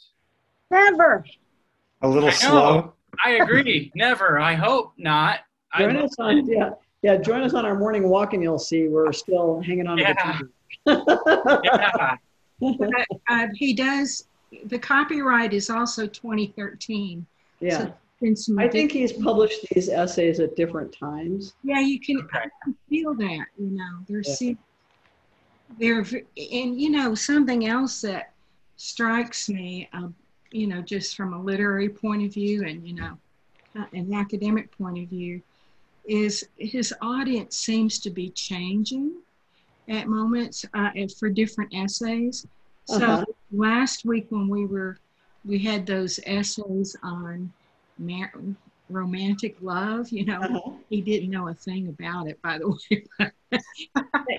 Never. A little I slow. I agree. Never. I hope not. I Join us on yeah yeah. Join us on our morning walk, and you'll see we're still hanging on Yeah. to the yeah. But, uh, he does, the copyright is also 2013. Yeah. So been some I think he's published these essays at different times. Yeah, you can I can feel that, you know. There's Yeah. se- there and you know something else that strikes me, uh, you know, just from a literary point of view and you know, uh, an academic point of view, is his audience seems to be changing at moments uh, for different essays. So Uh-huh. last week when we were, we had those essays on mar- romantic love. You know, Uh-huh. he didn't know a thing about it, by the way. But,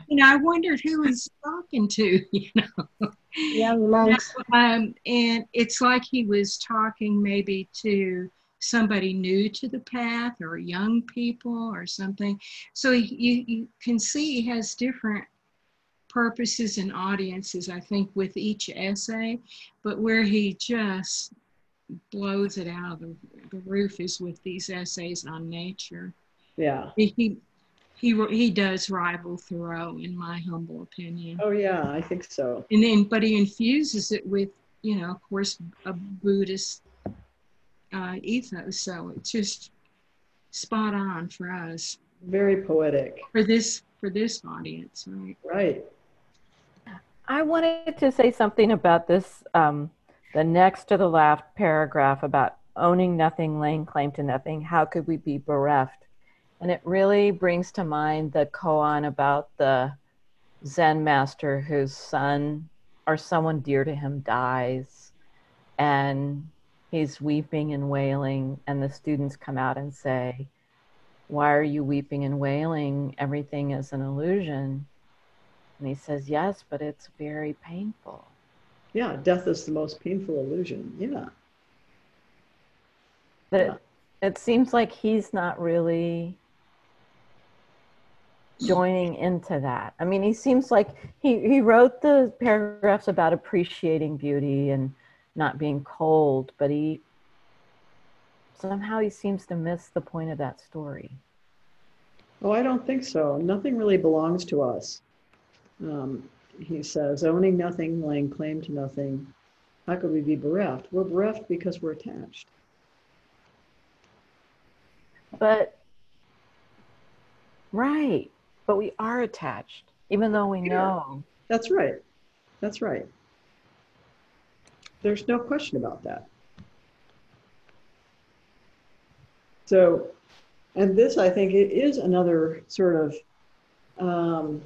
you know, I wondered who he's talking to. You know, monks. um, and it's like he was talking maybe to somebody new to the path or young people or something. So you, you can see he has different purposes and audiences, I think, with each essay, but where he just blows it out of the, the roof is with these essays on nature. Yeah. He, he, he, he does rival Thoreau, in my humble opinion. Oh yeah, I think so. And then, but he infuses it with, you know, of course, a Buddhist uh, ethos. So it's just spot on for us, Very poetic. for this for this audience, right? Right. I wanted to say something about this, um, the next to the last paragraph about owning nothing, laying claim to nothing. How could we be bereft? And it really brings to mind the koan about the Zen master whose son or someone dear to him dies, and he's weeping and wailing, and the students come out and say, Why are you weeping and wailing? Everything is an illusion. And he says, Yes, but it's very painful. Yeah, death is the most painful illusion. Yeah. That it seems like he's not really joining into that. I mean, he seems like he, he wrote the paragraphs about appreciating beauty and not being cold, but he somehow he seems to miss the point of that story. Oh, I don't think so. Nothing really belongs to us. Um, he says, owning nothing, laying claim to nothing. How could we be bereft? We're bereft because we're attached. But, right. But we are attached, even though we know. That's right. That's right. There's no question about that. So, and this, I think, it is another sort of um,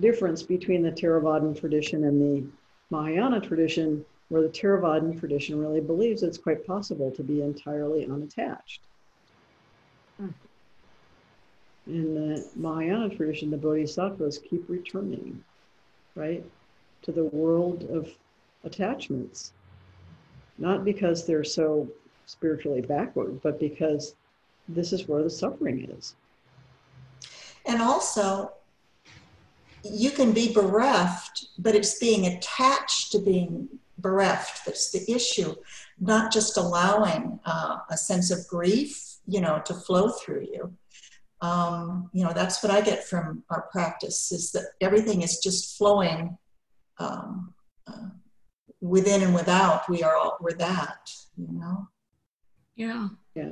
difference between the Theravadan tradition and the Mahayana tradition, where the Theravadan tradition really believes it's quite possible to be entirely unattached. Hmm. In the Mahayana tradition, the bodhisattvas keep returning, right, to the world of attachments. Not because they're so spiritually backward, but because this is where the suffering is. And also, you can be bereft, but it's being attached to being bereft that's the issue, not just allowing uh, a sense of grief, you know, to flow through you. Um, you know, that's what I get from our practice is that everything is just flowing um, uh, within and without. We are all, we're that, you know? Yeah. Yeah.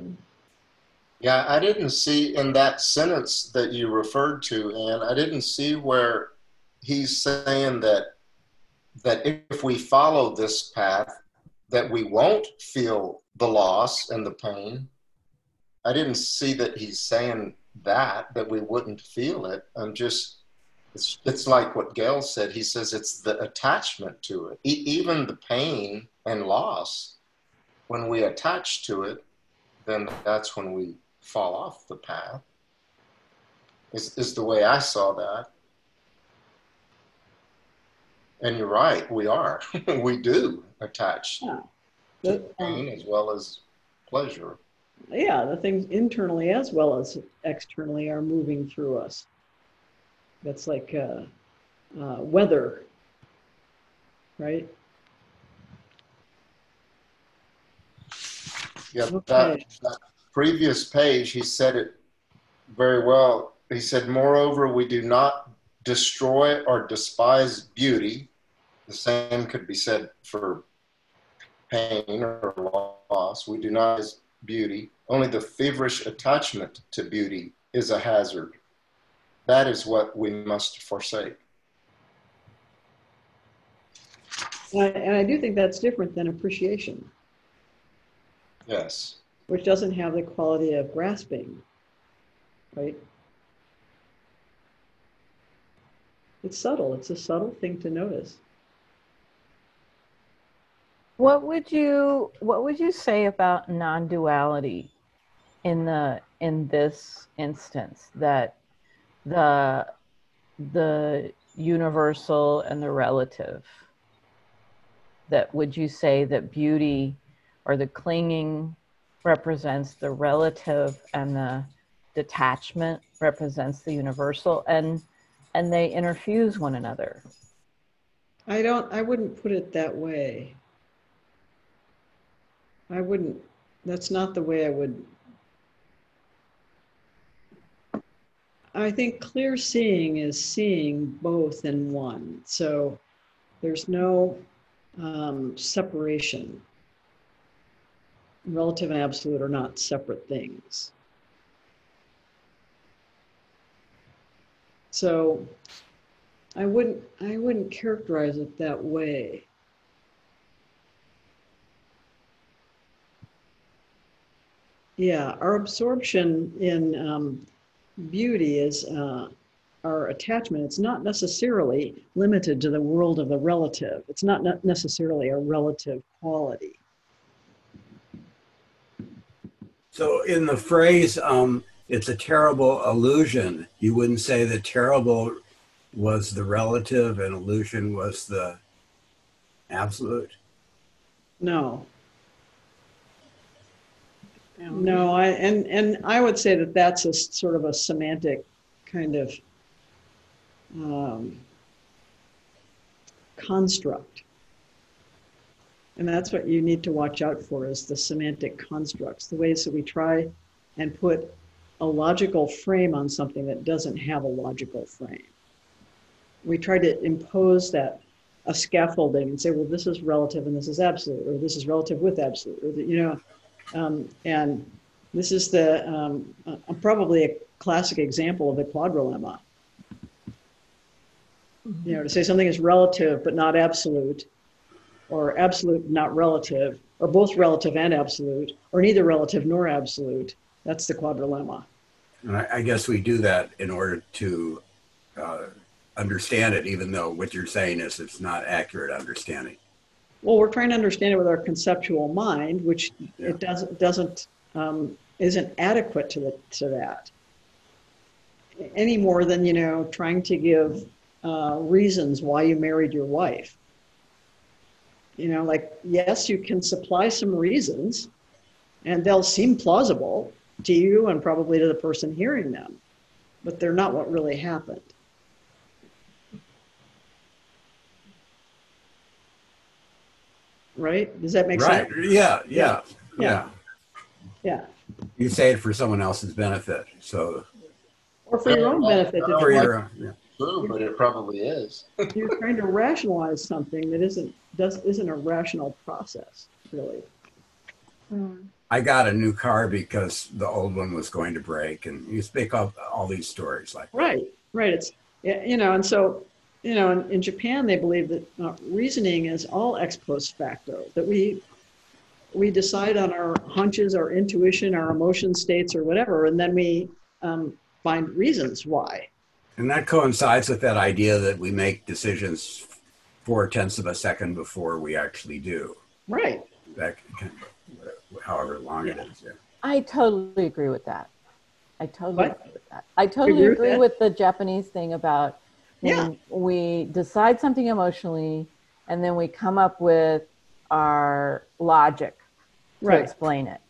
Yeah, I didn't see in that sentence that you referred to, and I didn't see where he's saying that that if we follow this path, that we won't feel the loss and the pain. I didn't see that he's saying that that we wouldn't feel it. I'm just it's it's like what Gail said. He says it's the attachment to it, e- even the pain and loss. When we attach to it, then that's when we fall off the path. Is is the way I saw that. And you're right, we are. we do attach Yeah. to pain as well as pleasure. yeah, the things internally as well as externally are moving through us. That's like uh, uh, weather, right? Yeah, Okay. that, that previous page, he said it very well. He said, Moreover, we do not destroy or despise beauty. The same could be said for pain or loss. We do not despise beauty. Only the feverish attachment to beauty is a hazard. That is what we must forsake. And I, and I do think that's different than appreciation, Yes. Which doesn't have the quality of grasping, right? It's subtle. It's a subtle thing to notice. What would you what would you say about non-duality in the in this instance that the the universal and the relative that would you say that beauty or the clinging represents the relative and the detachment represents the universal and and they interfuse one another I don't, I wouldn't put it that way. I wouldn't, that's not the way I would. I think clear seeing is seeing both in one. So there's no um, separation. Relative and absolute are not separate things. So I wouldn't I wouldn't characterize it that way. Yeah, our absorption in um, beauty is uh, our attachment. It's not necessarily limited to the world of the relative. It's not necessarily a relative quality. So in the phrase, um, it's a terrible illusion, you wouldn't say that terrible was the relative and illusion was the absolute. No. No, I, and, and I would say that that's a sort of a semantic kind of um, construct. And that's what you need to watch out for is the semantic constructs, the ways that we try and put a logical frame on something that doesn't have a logical frame. We try to impose that a scaffolding and say, well, this is relative and this is absolute, or this is relative with absolute, or that, you know, um, and this is the um, uh, probably a classic example of the quadrilemma. You know, to say something is relative but not absolute, or absolute not relative, or both relative and absolute, or neither relative nor absolute. That's the quadrilemma. And I, I guess we do that in order to uh, understand it, even though what you're saying is it's not accurate understanding. Well, we're trying to understand it with our conceptual mind, which it doesn't doesn't um, isn't adequate to the, to that any more than you know trying to give uh, reasons why you married your wife. You know, like yes, you can supply some reasons, and they'll seem plausible to you and probably to the person hearing them, but they're not what really happened. Right? Does that make right. sense? Yeah, yeah, Yeah. yeah. Yeah. You say it for someone else's benefit. So Or for your own benefit. For your own, yeah. True, but it probably is. You're trying to rationalize something that isn't does isn't a rational process, really. I got a new car because the old one was going to break, and you speak of all these stories like Right, right. It's yeah, you know, and so you know, in, in Japan they believe that uh, reasoning is all ex post facto. That we we decide on our hunches, our intuition, our emotion states, or whatever, and then we um, find reasons why. And that coincides with that idea that we make decisions four tenths of a second before we actually do. Right. That can, however long it is. Yeah. I totally agree with that. I totally What? agree with that. I totally agree with agree that? with the Japanese thing about when Yeah. we decide something emotionally and then we come up with our logic to Right. explain it.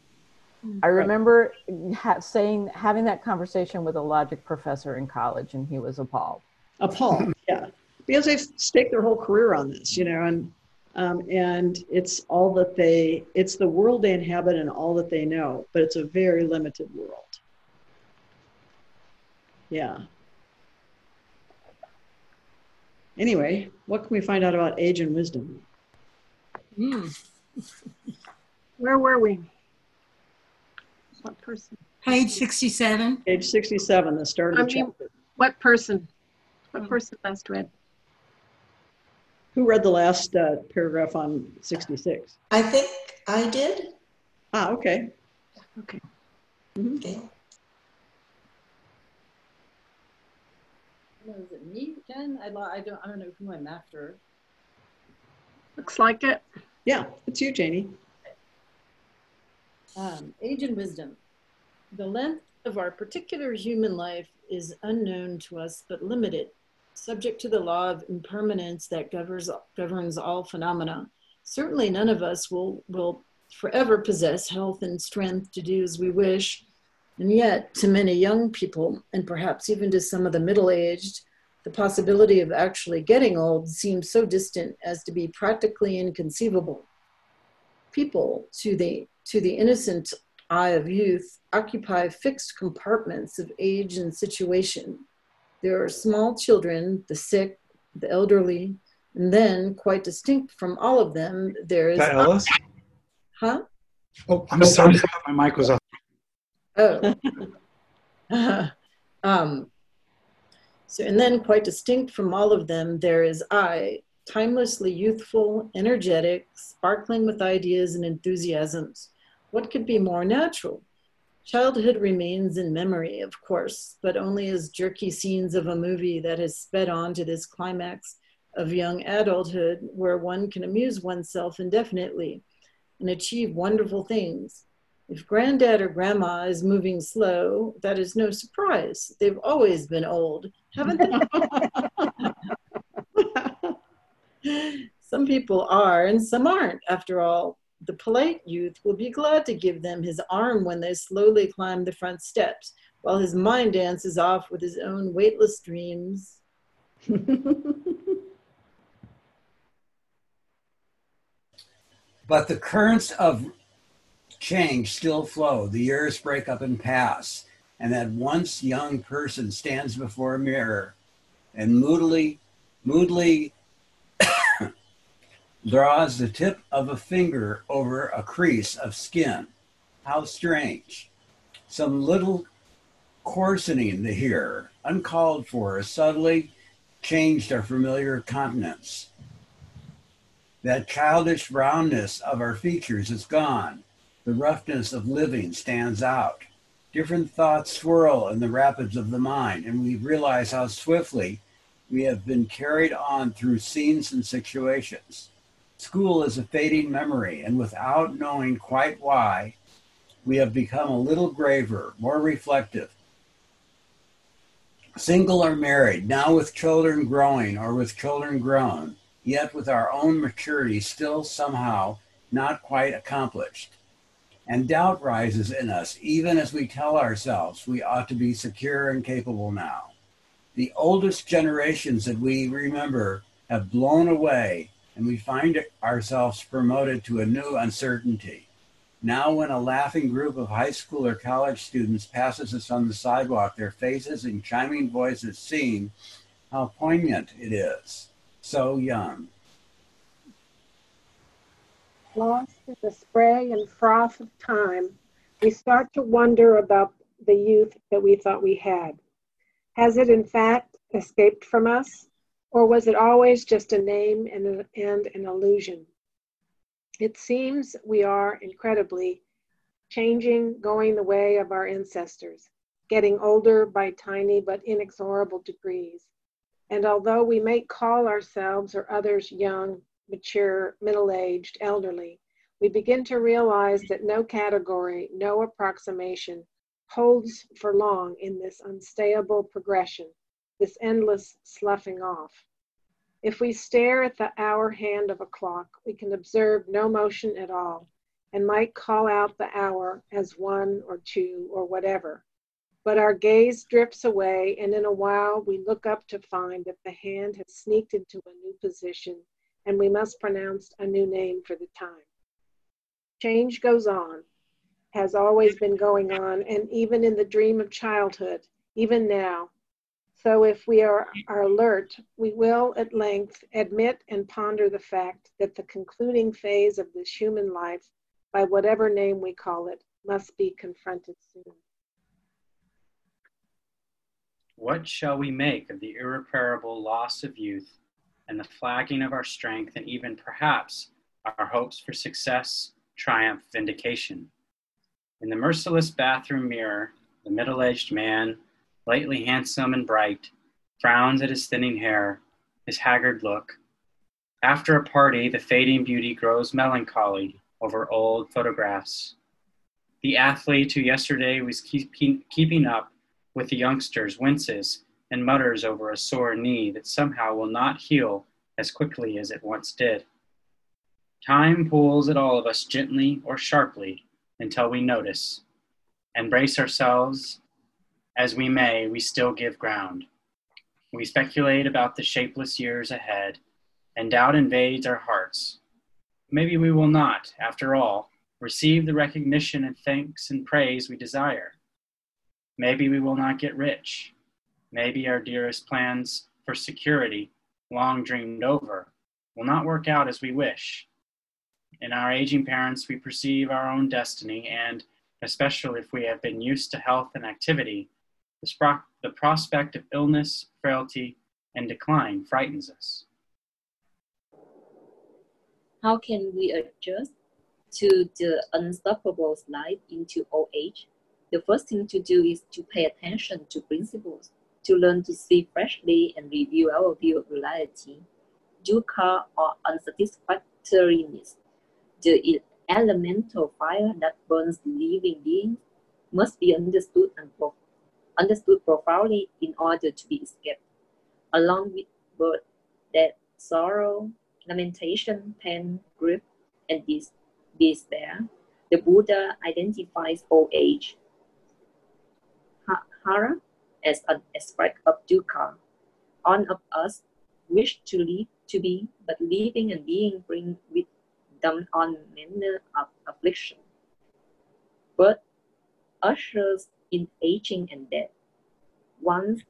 I remember ha- saying having that conversation with a logic professor in college, and he was appalled. appalled yeah because they've staked their whole career on this you know and um, and it's all that they it's the world they inhabit and all that they know but it's a very limited world yeah anyway what can we find out about age and wisdom Hmm. Where were we? What person? Page 67. Page 67, the start of I the mean, chapter. what person? What person last read? Who read the last uh, paragraph on 66? I think I did. Ah, okay. Okay. Okay. No, is it me again? I, lo- I don't I don't know who I'm after. Looks like it. Yeah, it's you, Janie. Um, age and wisdom. The length of our particular human life is unknown to us but limited, subject to the law of impermanence that governs, governs all phenomena. Certainly, none of us will, will forever possess health and strength to do as we wish. And yet, to many young people, and perhaps even to some of the middle aged, the possibility of actually getting old seems so distant as to be practically inconceivable. People, to the, to the innocent eye of youth, occupy fixed compartments of age and situation. There are small children, the sick, the elderly, and then, quite distinct from all of them, there is. Is that Ellis? Huh? Oh, I'm sorry. My mic was off. Oh. um, so, and then, quite distinct from all of them, there is I, timelessly youthful, energetic, sparkling with ideas and enthusiasms. What could be more natural? Childhood remains in memory, of course, but only as jerky scenes of a movie that has sped on to this climax of young adulthood where one can amuse oneself indefinitely and achieve wonderful things. If granddad or grandma is moving slow, that is no surprise. They've always been old, haven't they? some people are and some aren't, after all. The polite youth will be glad to give them his arm when they slowly climb the front steps, while his mind dances off with his own weightless dreams. But the currents of change still flow. The years break up and pass. And that once young person stands before a mirror and moodily, moodily draws the tip of a finger over a crease of skin. How strange. Some little coarsening the here, uncalled for, subtly changed our familiar countenance. That childish roundness of our features is gone. The roughness of living stands out. Different thoughts swirl in the rapids of the mind, and we realize how swiftly we have been carried on through scenes and situations. School is a fading memory, and without knowing quite why, we have become a little graver, more reflective. Single or married, now with children growing or with children grown, yet with our own maturity still somehow not quite accomplished. And doubt rises in us, even as we tell ourselves we ought to be secure and capable now. The oldest generations that we remember have blown away, and we find ourselves promoted to a new uncertainty. Now, when a laughing group of high school or college students passes us on the sidewalk, their faces and chiming voices seem how poignant it is so young. Lost in the spray and froth of time, we start to wonder about the youth that we thought we had. Has it in fact escaped from us, or was it always just a name and, and an illusion? It seems we are incredibly changing, going the way of our ancestors, getting older by tiny but inexorable degrees. And although we may call ourselves or others young, mature, middle aged, elderly, we begin to realize that no category, no approximation holds for long in this unstable progression, this endless sloughing off. If we stare at the hour hand of a clock, we can observe no motion at all and might call out the hour as one or two or whatever. But our gaze drifts away, and in a while we look up to find that the hand has sneaked into a new position, and we must pronounce a new name for the time. Change goes on, has always been going on, and even in the dream of childhood, even now. So if we are, are alert, we will at length admit and ponder the fact that the concluding phase of this human life, by whatever name we call it, must be confronted soon. What shall we make of the irreparable loss of youth and the flagging of our strength and even perhaps our hopes for success, triumph, vindication? In the merciless bathroom mirror, the middle aged man, lately handsome and bright, frowns at his thinning hair, his haggard look. After a party, the fading beauty grows melancholy over old photographs. The athlete who yesterday was keeping, keeping up with the youngsters winces and mutters over a sore knee that somehow will not heal as quickly as it once did. Time pulls at all of us gently or sharply until we notice and brace ourselves as we may, we still give ground. We speculate about the shapeless years ahead, and doubt invades our hearts. Maybe we will not, after all, receive the recognition and thanks and praise we desire. Maybe we will not get rich. Maybe our dearest plans for security, long dreamed over, will not work out as we wish. In our aging parents, we perceive our own destiny, and especially if we have been used to health and activity, the, prospect of illness, frailty, and decline frightens us. How can we adjust to the unstoppable slide into old age? the first thing to do is to pay attention to principles, to learn to see freshly and review our view of reality. Dukkha or unsatisfactoriness, the elemental fire that burns living beings, must be understood and pro- understood profoundly in order to be escaped. Along with both death, sorrow, lamentation, pain, grief, and this despair, the Buddha identifies old age, jara, as an aspect of dukkha. All of us wish to live to be, but living and being bring with them all manner of affliction. But ushers in aging and death. Once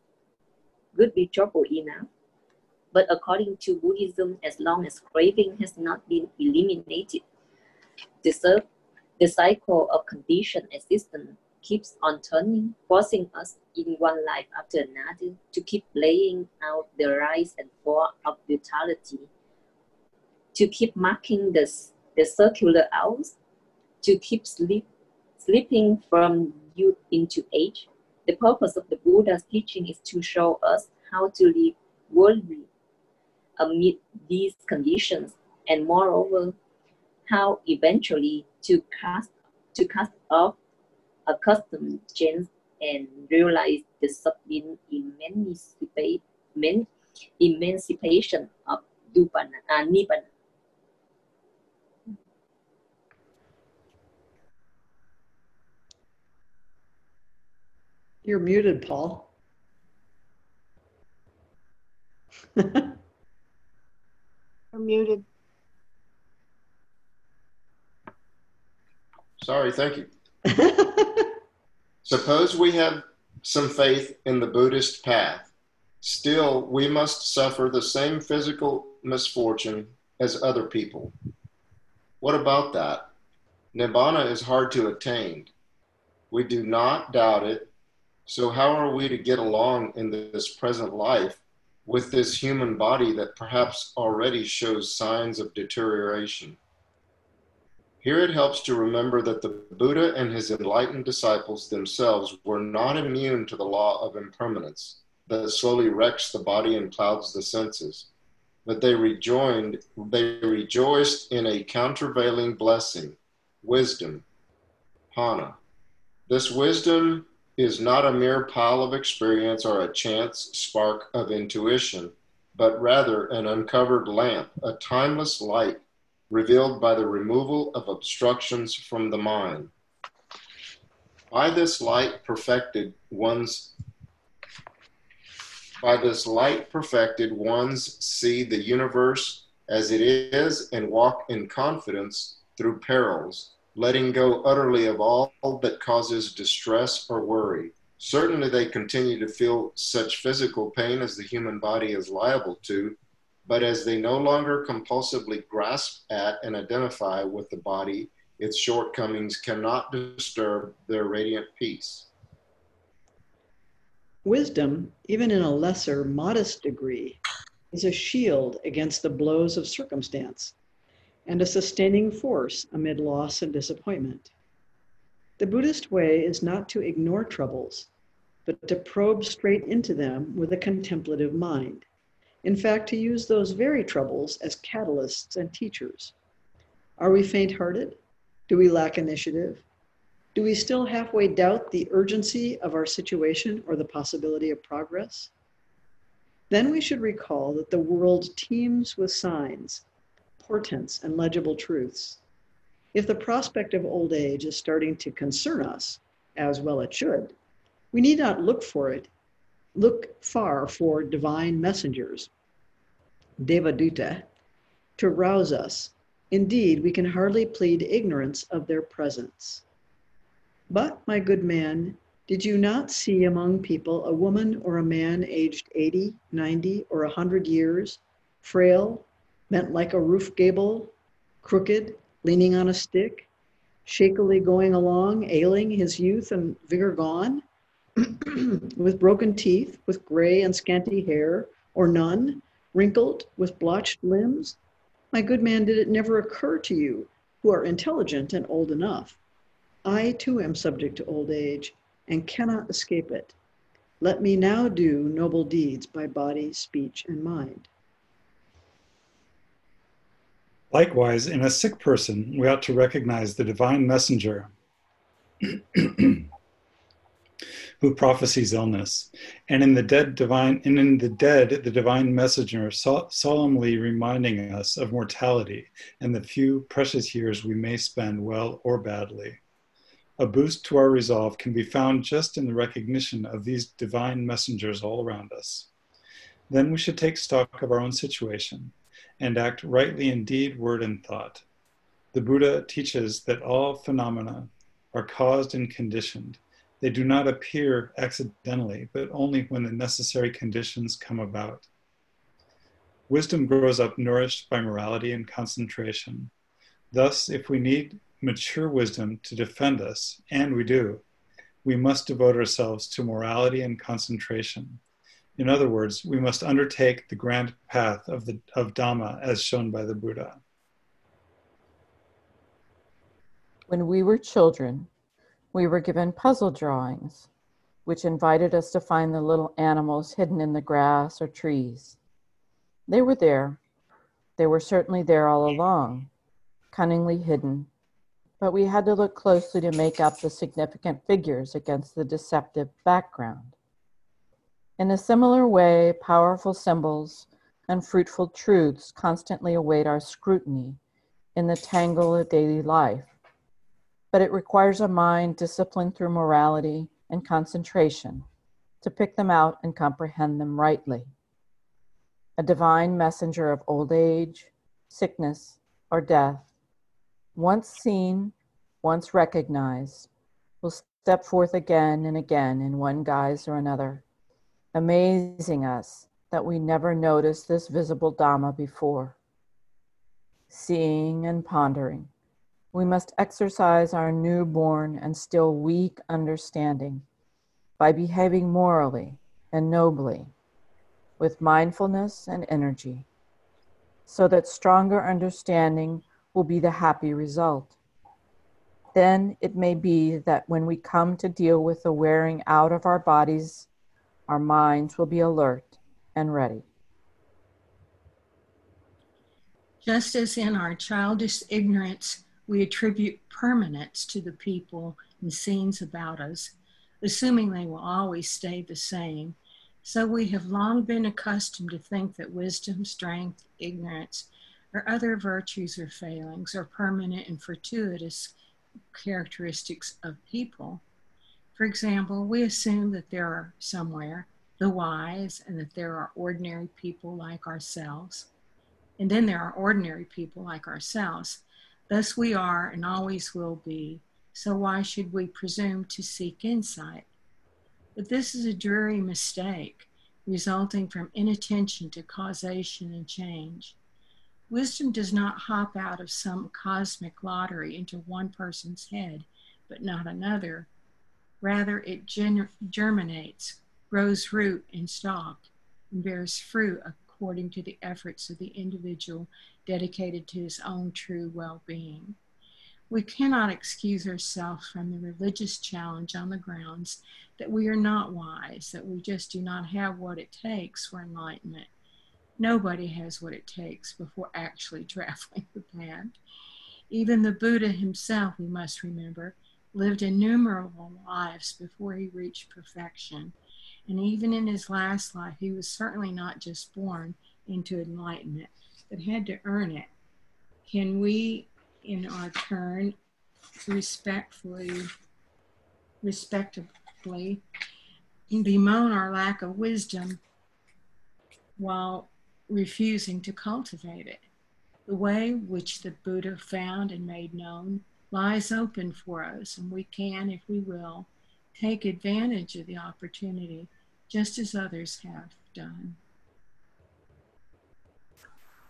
would be trouble enough, but according to Buddhism, as long as craving has not been eliminated, the, the cycle of conditioned existence keeps on turning, forcing us in one life after another to keep laying out the rise and fall of brutality, to keep marking the, the circular hours, to keep sleep, slipping from youth into age. The purpose of the Buddha's teaching is to show us how to live worldly amid these conditions, and moreover, how eventually to cast to cast off accustomed genes and realize the sublime emancipation of Dupana, uh, Nibbana. You're muted, Paul. You're muted. Sorry, thank you. Suppose we have some faith in the Buddhist path. Still, we must suffer the same physical misfortune as other people. What about that? Nibbana is hard to attain. We do not doubt it. So, how are we to get along in this present life with this human body that perhaps already shows signs of deterioration? Here it helps to remember that the Buddha and his enlightened disciples themselves were not immune to the law of impermanence that slowly wrecks the body and clouds the senses, but they rejoined, they rejoiced in a countervailing blessing, wisdom, panna. This wisdom is not a mere pile of experience or a chance spark of intuition, but rather an uncovered lamp, a timeless light revealed by the removal of obstructions from the mind. By this light perfected one's by this light perfected ones see the universe as it is and walk in confidence through perils, letting go utterly of all that causes distress or worry. Certainly, they continue to feel such physical pain as the human body is liable to, but as they no longer compulsively grasp at and identify with the body, its shortcomings cannot disturb their radiant peace. Wisdom, even in a lesser, modest degree, is a shield against the blows of circumstance and a sustaining force amid loss and disappointment. The Buddhist way is not to ignore troubles, but to probe straight into them with a contemplative mind. In fact, to use those very troubles as catalysts and teachers. Are we faint hearted? Do we lack initiative? Do we still halfway doubt the urgency of our situation or the possibility of progress? Then we should recall that the world teems with signs, portents, and legible truths. If the prospect of old age is starting to concern us, as well it should, we need not look for it look far for divine messengers, Devaduta, to rouse us. Indeed, we can hardly plead ignorance of their presence. But, my good man, did you not see among people a woman or a man aged 80, 90, or 100 years, frail, bent like a roof gable, crooked, leaning on a stick, shakily going along, ailing, his youth and vigor gone? with broken teeth, with gray and scanty hair, or none, wrinkled, with blotched limbs? My good man, did it never occur to you, who are intelligent and old enough? I too am subject to old age and cannot escape it. Let me now do noble deeds by body, speech, and mind. Likewise, in a sick person, we ought to recognize the divine messenger who prophesies illness, and in the dead divine and in the dead the divine messenger sol- solemnly reminding us of mortality and the few precious years we may spend well or badly. A boost to our resolve can be found just in the recognition of these divine messengers all around us. Then we should take stock of our own situation and act rightly in deed, word, and thought. The Buddha teaches that all phenomena are caused and conditioned they do not appear accidentally, but only when the necessary conditions come about. Wisdom grows up nourished by morality and concentration. Thus, if we need mature wisdom to defend us, and we do, we must devote ourselves to morality and concentration. In other words, we must undertake the grand path of, the, of Dhamma as shown by the Buddha. When we were children, we were given puzzle drawings, which invited us to find the little animals hidden in the grass or trees. They were there. They were certainly there all along, cunningly hidden, but we had to look closely to make out the significant figures against the deceptive background. In a similar way, powerful symbols and fruitful truths constantly await our scrutiny in the tangle of daily life but it requires a mind disciplined through morality and concentration to pick them out and comprehend them rightly. A divine messenger of old age, sickness, or death, once seen, once recognized, will step forth again and again in one guise or another, amazing us that we never noticed this visible Dhamma before. Seeing and pondering, we must exercise our newborn and still weak understanding by behaving morally and nobly with mindfulness and energy, so that stronger understanding will be the happy result. Then it may be that when we come to deal with the wearing out of our bodies, our minds will be alert and ready. Just as in our childish ignorance, we attribute permanence to the people and scenes about us, assuming they will always stay the same. So we have long been accustomed to think that wisdom, strength, ignorance, or other virtues or failings are permanent and fortuitous characteristics of people. For example, we assume that there are somewhere the wise and that there are ordinary people like ourselves. And then there are ordinary people like ourselves. Thus we are and always will be, so why should we presume to seek insight? But this is a dreary mistake resulting from inattention to causation and change. Wisdom does not hop out of some cosmic lottery into one person's head, but not another. Rather, it germinates, grows root and stalk, and bears fruit according to the efforts of the individual dedicated to his own true well being. We cannot excuse ourselves from the religious challenge on the grounds that we are not wise, that we just do not have what it takes for enlightenment. Nobody has what it takes before actually traveling the path. Even the Buddha himself, we must remember, lived innumerable lives before he reached perfection. And even in his last life, he was certainly not just born into enlightenment but had to earn it. Can we, in our turn, respectfully, respectably bemoan our lack of wisdom while refusing to cultivate it? The way which the Buddha found and made known lies open for us, and we can, if we will, take advantage of the opportunity just as others have done.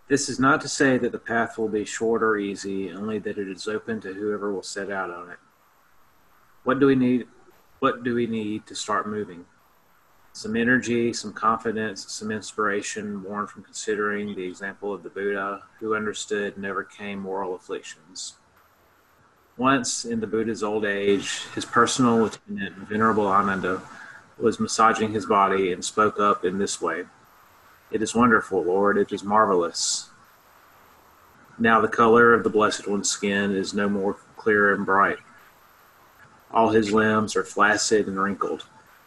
This is not to say that the path will be short or easy, only that it is open to whoever will set out on it. What do we need? What do we need to start moving? Some energy, some confidence, some inspiration born from considering the example of the Buddha, who understood and overcame moral afflictions. Once, in the Buddha's old age, his personal attendant, Venerable Ananda, was massaging his body and spoke up in this way. It is wonderful, Lord. It is marvelous. Now the color of the Blessed One's skin is no more clear and bright. All his limbs are flaccid and wrinkled.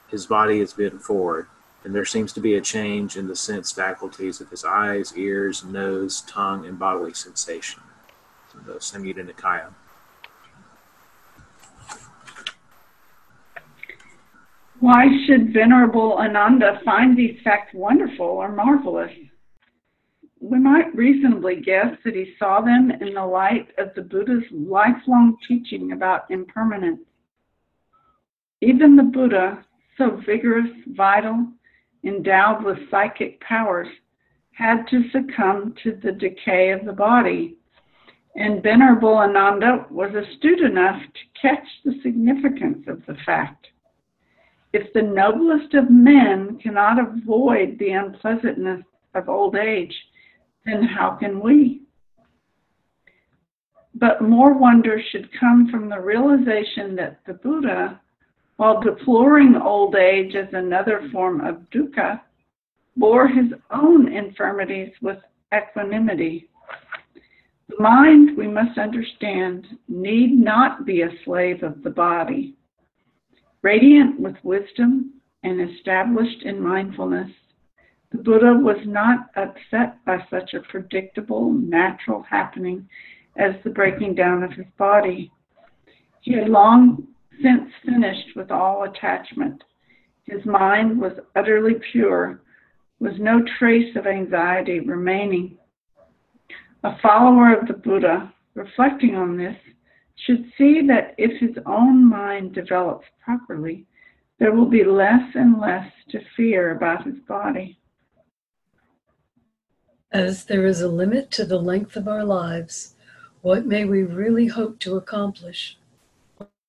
his body is bent forward, and there seems to be a change in the sense faculties of his eyes, ears, nose, tongue, and bodily sensation. The Samyutta Nikaya. Why should Venerable Ananda find these facts wonderful or marvelous? We might reasonably guess that he saw them in the light of the Buddha's lifelong teaching about impermanence. Even the Buddha, so vigorous, vital, endowed with psychic powers, had to succumb to the decay of the body. And Venerable Ananda was astute enough to catch the significance of the fact. If the noblest of men cannot avoid the unpleasantness of old age, then how can we? But more wonder should come from the realization that the Buddha, while deploring old age as another form of dukkha, bore his own infirmities with equanimity. The mind, we must understand, need not be a slave of the body. Radiant with wisdom and established in mindfulness, the Buddha was not upset by such a predictable, natural happening as the breaking down of his body. He had long since finished with all attachment. His mind was utterly pure, with no trace of anxiety remaining. A follower of the Buddha, reflecting on this, should see that if his own mind develops properly, there will be less and less to fear about his body. As there is a limit to the length of our lives, what may we really hope to accomplish?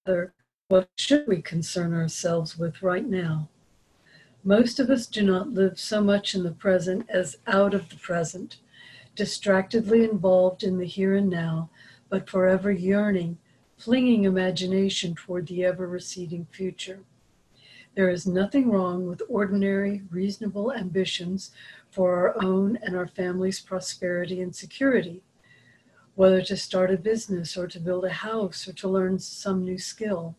Rather, what should we concern ourselves with right now? Most of us do not live so much in the present as out of the present, distractedly involved in the here and now but forever yearning, flinging imagination toward the ever receding future. There is nothing wrong with ordinary, reasonable ambitions for our own and our family's prosperity and security, whether to start a business or to build a house or to learn some new skill.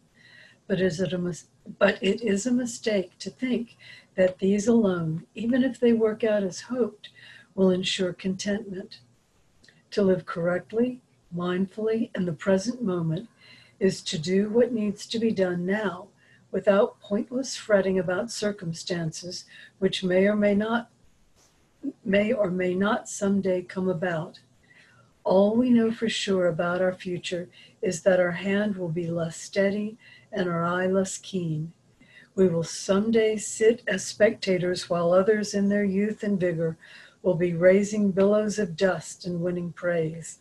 But is it a but it is a mistake to think that these alone, even if they work out as hoped, will ensure contentment. To live correctly, mindfully in the present moment is to do what needs to be done now without pointless fretting about circumstances which may or may not may or may not someday come about. All we know for sure about our future is that our hand will be less steady and our eye less keen. We will someday sit as spectators while others in their youth and vigor will be raising billows of dust and winning praise.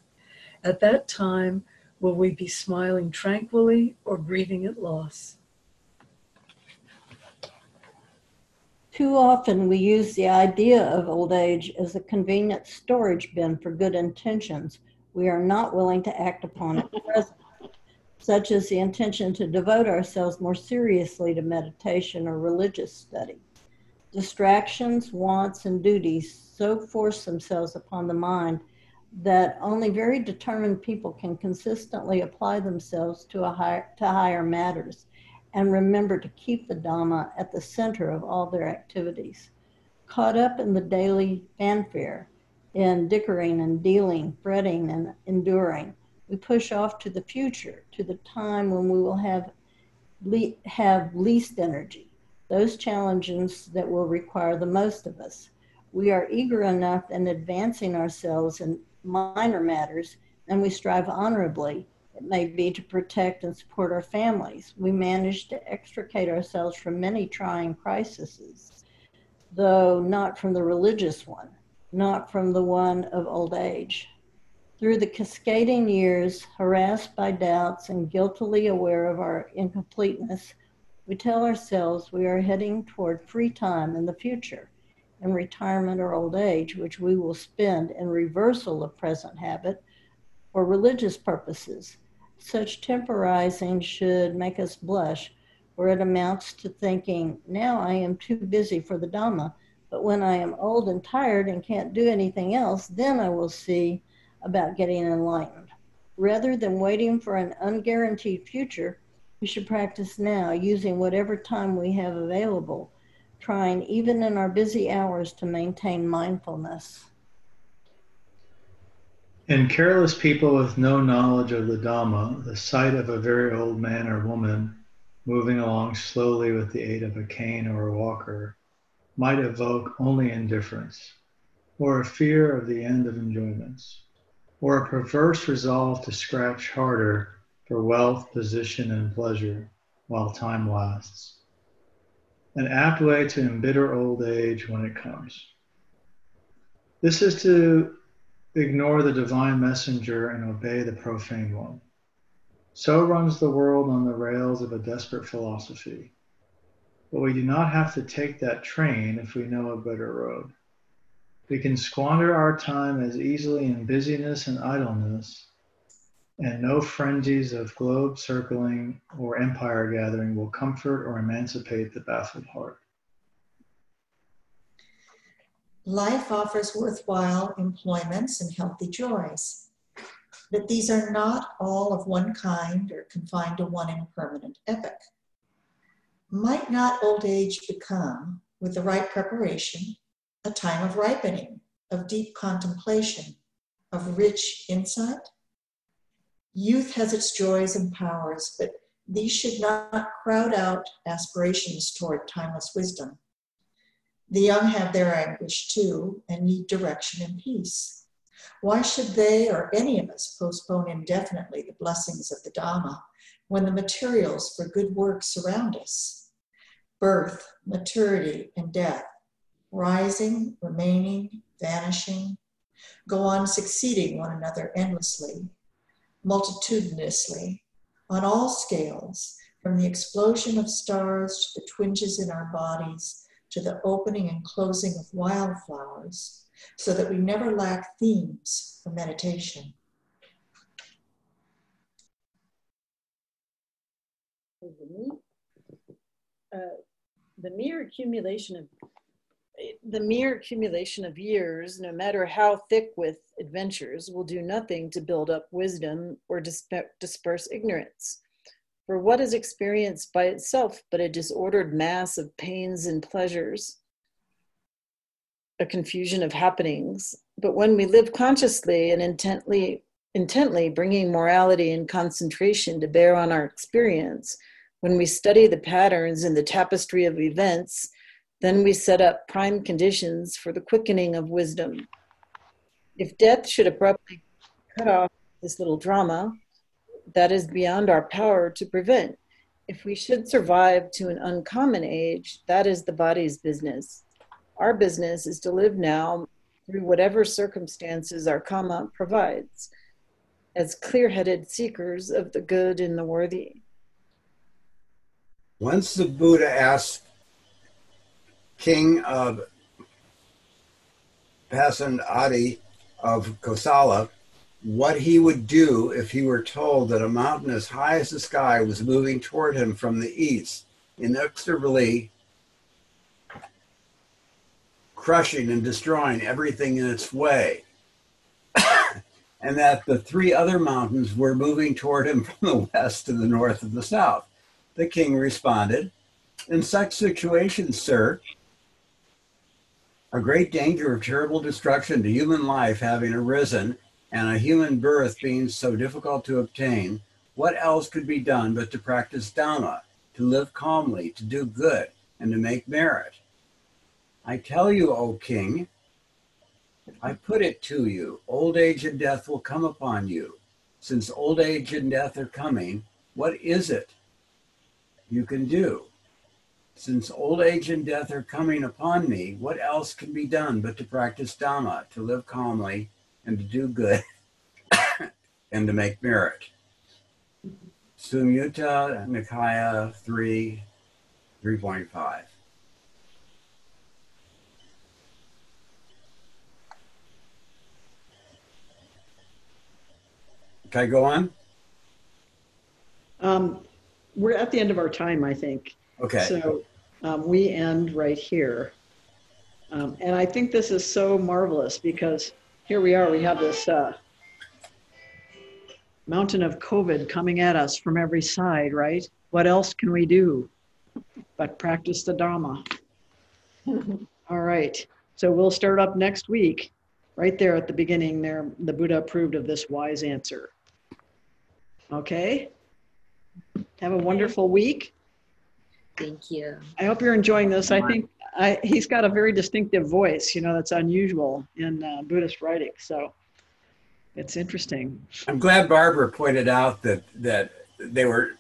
At that time, will we be smiling tranquilly or grieving at loss? Too often we use the idea of old age as a convenient storage bin for good intentions we are not willing to act upon present, such as the intention to devote ourselves more seriously to meditation or religious study. Distractions, wants, and duties so force themselves upon the mind that only very determined people can consistently apply themselves to, a higher, to higher matters and remember to keep the Dhamma at the center of all their activities. Caught up in the daily fanfare, in dickering and dealing, fretting and enduring, we push off to the future, to the time when we will have, le- have least energy, those challenges that will require the most of us. We are eager enough in advancing ourselves in minor matters, and we strive honorably. It may be to protect and support our families. We manage to extricate ourselves from many trying crises, though not from the religious one, not from the one of old age. Through the cascading years, harassed by doubts and guiltily aware of our incompleteness, we tell ourselves we are heading toward free time in the future in retirement or old age, which we will spend in reversal of present habit for religious purposes. Such temporizing should make us blush, for it amounts to thinking, now I am too busy for the Dhamma, but when I am old and tired and can't do anything else, then I will see about getting enlightened. Rather than waiting for an unguaranteed future, We should practice now using whatever time we have available, trying even in our busy hours to maintain mindfulness. In careless people with no knowledge of the Dhamma, the sight of a very old man or woman moving along slowly with the aid of a cane or a walker might evoke only indifference, or a fear of the end of enjoyments, or a perverse resolve to scratch harder for wealth, position, and pleasure while time lasts. An apt way to embitter old age when it comes. This is to ignore the divine messenger and obey the profane one. So runs the world on the rails of a desperate philosophy. But we do not have to take that train if we know a better road. We can squander our time as easily in busyness and idleness, and no frenzies of globe circling or empire gathering will comfort or emancipate the baffled heart. Life offers worthwhile employments and healthy joys, but these are not all of one kind or confined to one impermanent epoch. Might not old age become, with the right preparation, a time of ripening, of deep contemplation, of rich insight? Youth has its joys and powers, but these should not crowd out aspirations toward timeless wisdom. The young have their anguish too and need direction and peace. Why should they or any of us postpone indefinitely the blessings of the Dhamma when the materials for good work surround us? Birth, maturity, and death, rising, remaining, vanishing, go on succeeding one another endlessly, multitudinously, on all scales, from the explosion of stars to the twinges in our bodies to the opening and closing of wildflowers so that we never lack themes for meditation. Uh, the mere accumulation of the mere accumulation of years, no matter how thick with adventures, will do nothing to build up wisdom or disperse ignorance. For what is experienced by itself but a disordered mass of pains and pleasures, a confusion of happenings? But when we live consciously and intently, intently bringing morality and concentration to bear on our experience, when we study the patterns in the tapestry of events, then we set up prime conditions for the quickening of wisdom. If death should abruptly cut off this little drama, that is beyond our power to prevent. If we should survive to an uncommon age, that is the body's business. Our business is to live now through whatever circumstances our karma provides, as clear headed seekers of the good and the worthy. Once the Buddha asked King of Adi of Kosala what he would do if he were told that a mountain as high as the sky was moving toward him from the east, inexorably crushing and destroying everything in its way. and that the three other mountains were moving toward him from the west to the north and the south. The king responded, In such situations, sir, a great danger of terrible destruction to human life having arisen and a human birth being so difficult to obtain, what else could be done but to practice Dhamma, to live calmly, to do good, and to make merit? I tell you, O king, I put it to you, old age and death will come upon you. Since old age and death are coming, what is it you can do? Since old age and death are coming upon me, what else can be done but to practice Dhamma, to live calmly, and to do good and to make merit. Samyutta Nikaya 3, 3.5. Can I go on? Um, we're at the end of our time, I think. Okay. So um, we end right here. Um, and I think this is so marvelous because here we are, we have this uh, mountain of COVID coming at us from every side, right? what else can we do but practice the Dharma? All right. So we'll start up next week. Right there at the beginning, there, the Buddha approved of this wise answer. Okay. Have a wonderful week. Thank you. I hope you're enjoying this. I think I, he's got a very distinctive voice, you know, that's unusual in uh, Buddhist writing. So it's interesting. I'm glad Barbara pointed out that that they were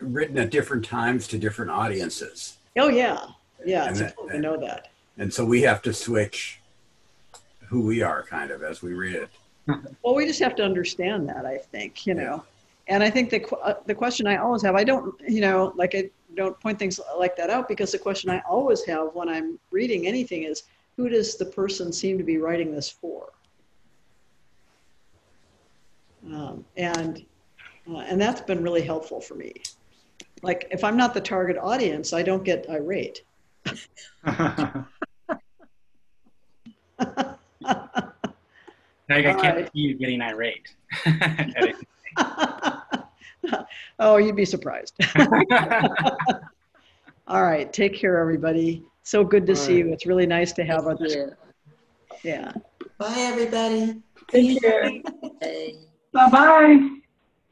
written at different times to different audiences. Oh yeah, yeah. And It's that- important to know that. And so we have to switch who we are kind of as we read it. Well, we just have to understand that, I think, you know. And I think the uh, the question I always have, I don't, you know, like I don't point things like that out because the question I always have when I'm reading anything is, who does the person seem to be writing this for? Um, and uh, and that's been really helpful for me. Like if I'm not the target audience, I don't get irate. Like, I can't right. see you getting irate. Oh, you'd be surprised. All right, take care, everybody. So good to see you. It's really nice to have others. Yeah. Bye, everybody. Take care. Bye bye.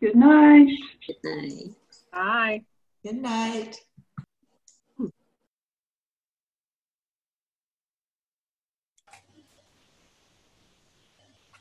Good night. Good night. Bye. Good night.